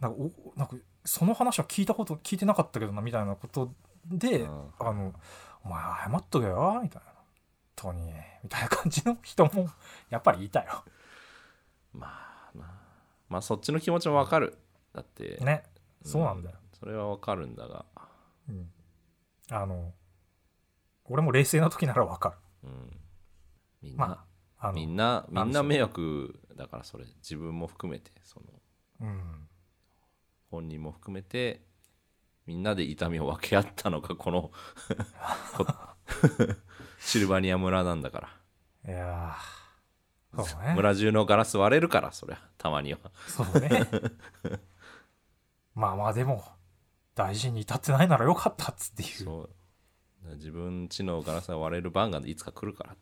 S2: なんかおなんかその話は聞いたこと聞いてなかったけどなみたいなことで、
S1: うん。
S2: あの「お前謝っとけよ」みたいな「本当に」みたいな感じの人もやっぱりいたよ。
S1: まあなまあそっちの気持ちもわかる。だって。
S2: ね。そうなんだよ。
S1: それはわかるんだが。
S2: うん、あの俺も冷静な時ならわかる。
S1: うんみんな、
S2: まあ
S1: みんなみ
S2: なん
S1: な迷惑だからそれ自分も含めてその
S2: うん、
S1: 本人も含めてみんなで痛みを分け合ったのがこの こシルバニア村なんだから。
S2: いやーそうね。
S1: 村中のガラス割れるからそりゃたまには。
S2: そうね。まあまあでも大事に至ってないならよかったっつっていう。
S1: そう。自分家のガラスが割れる番がいつか来るから。っ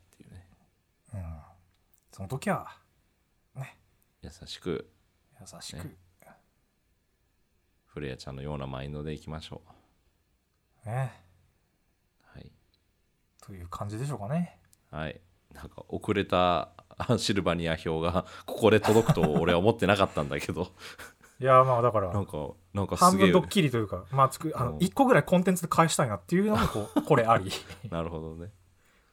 S1: う
S2: ん、その時は
S1: 優しく。
S2: 優しく。
S1: ね。フレアちゃんのようなマインドでいきましょ
S2: ね。
S1: うはい。
S2: という感じでしょうかね。
S1: はい。なんか遅れたあシルバニア票がここで届くと俺は思ってなかったんだけど。
S2: いやまあだから
S1: なんかなんか
S2: 半分ドッキリというかまあつくあ
S1: うん。
S2: の1個ぐらいコンテンツで返したいなっていうのもこうこれあり。
S1: なるほどね。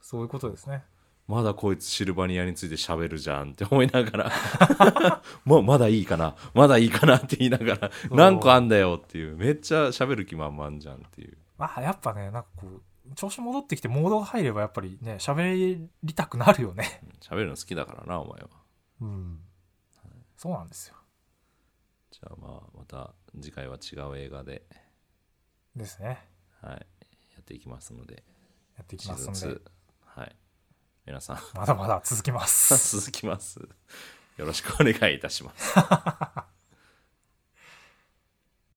S2: そういうことですね
S1: まだこいつシルバニアについて喋るじゃんって思いながら。もうまだいいかな。まだいいかなって言いながら
S2: う。
S1: 何個あんだよっていう。めっちゃ喋る気満々じゃんっていう。
S2: まあやっぱねなんかこう調子戻ってきてモードが入ればやっぱりね喋りたくなるよね。
S1: 喋るの好きだからなお前は。
S2: うん。そうなんですよ。
S1: じゃあまあまた次回は違う映画で、
S2: ですね。
S1: はい、やっていきますので。
S2: やっていきますんで。
S1: 2、はい、皆さん。
S2: まだまだ続きます。
S1: 続きます。よろしくお願いいたします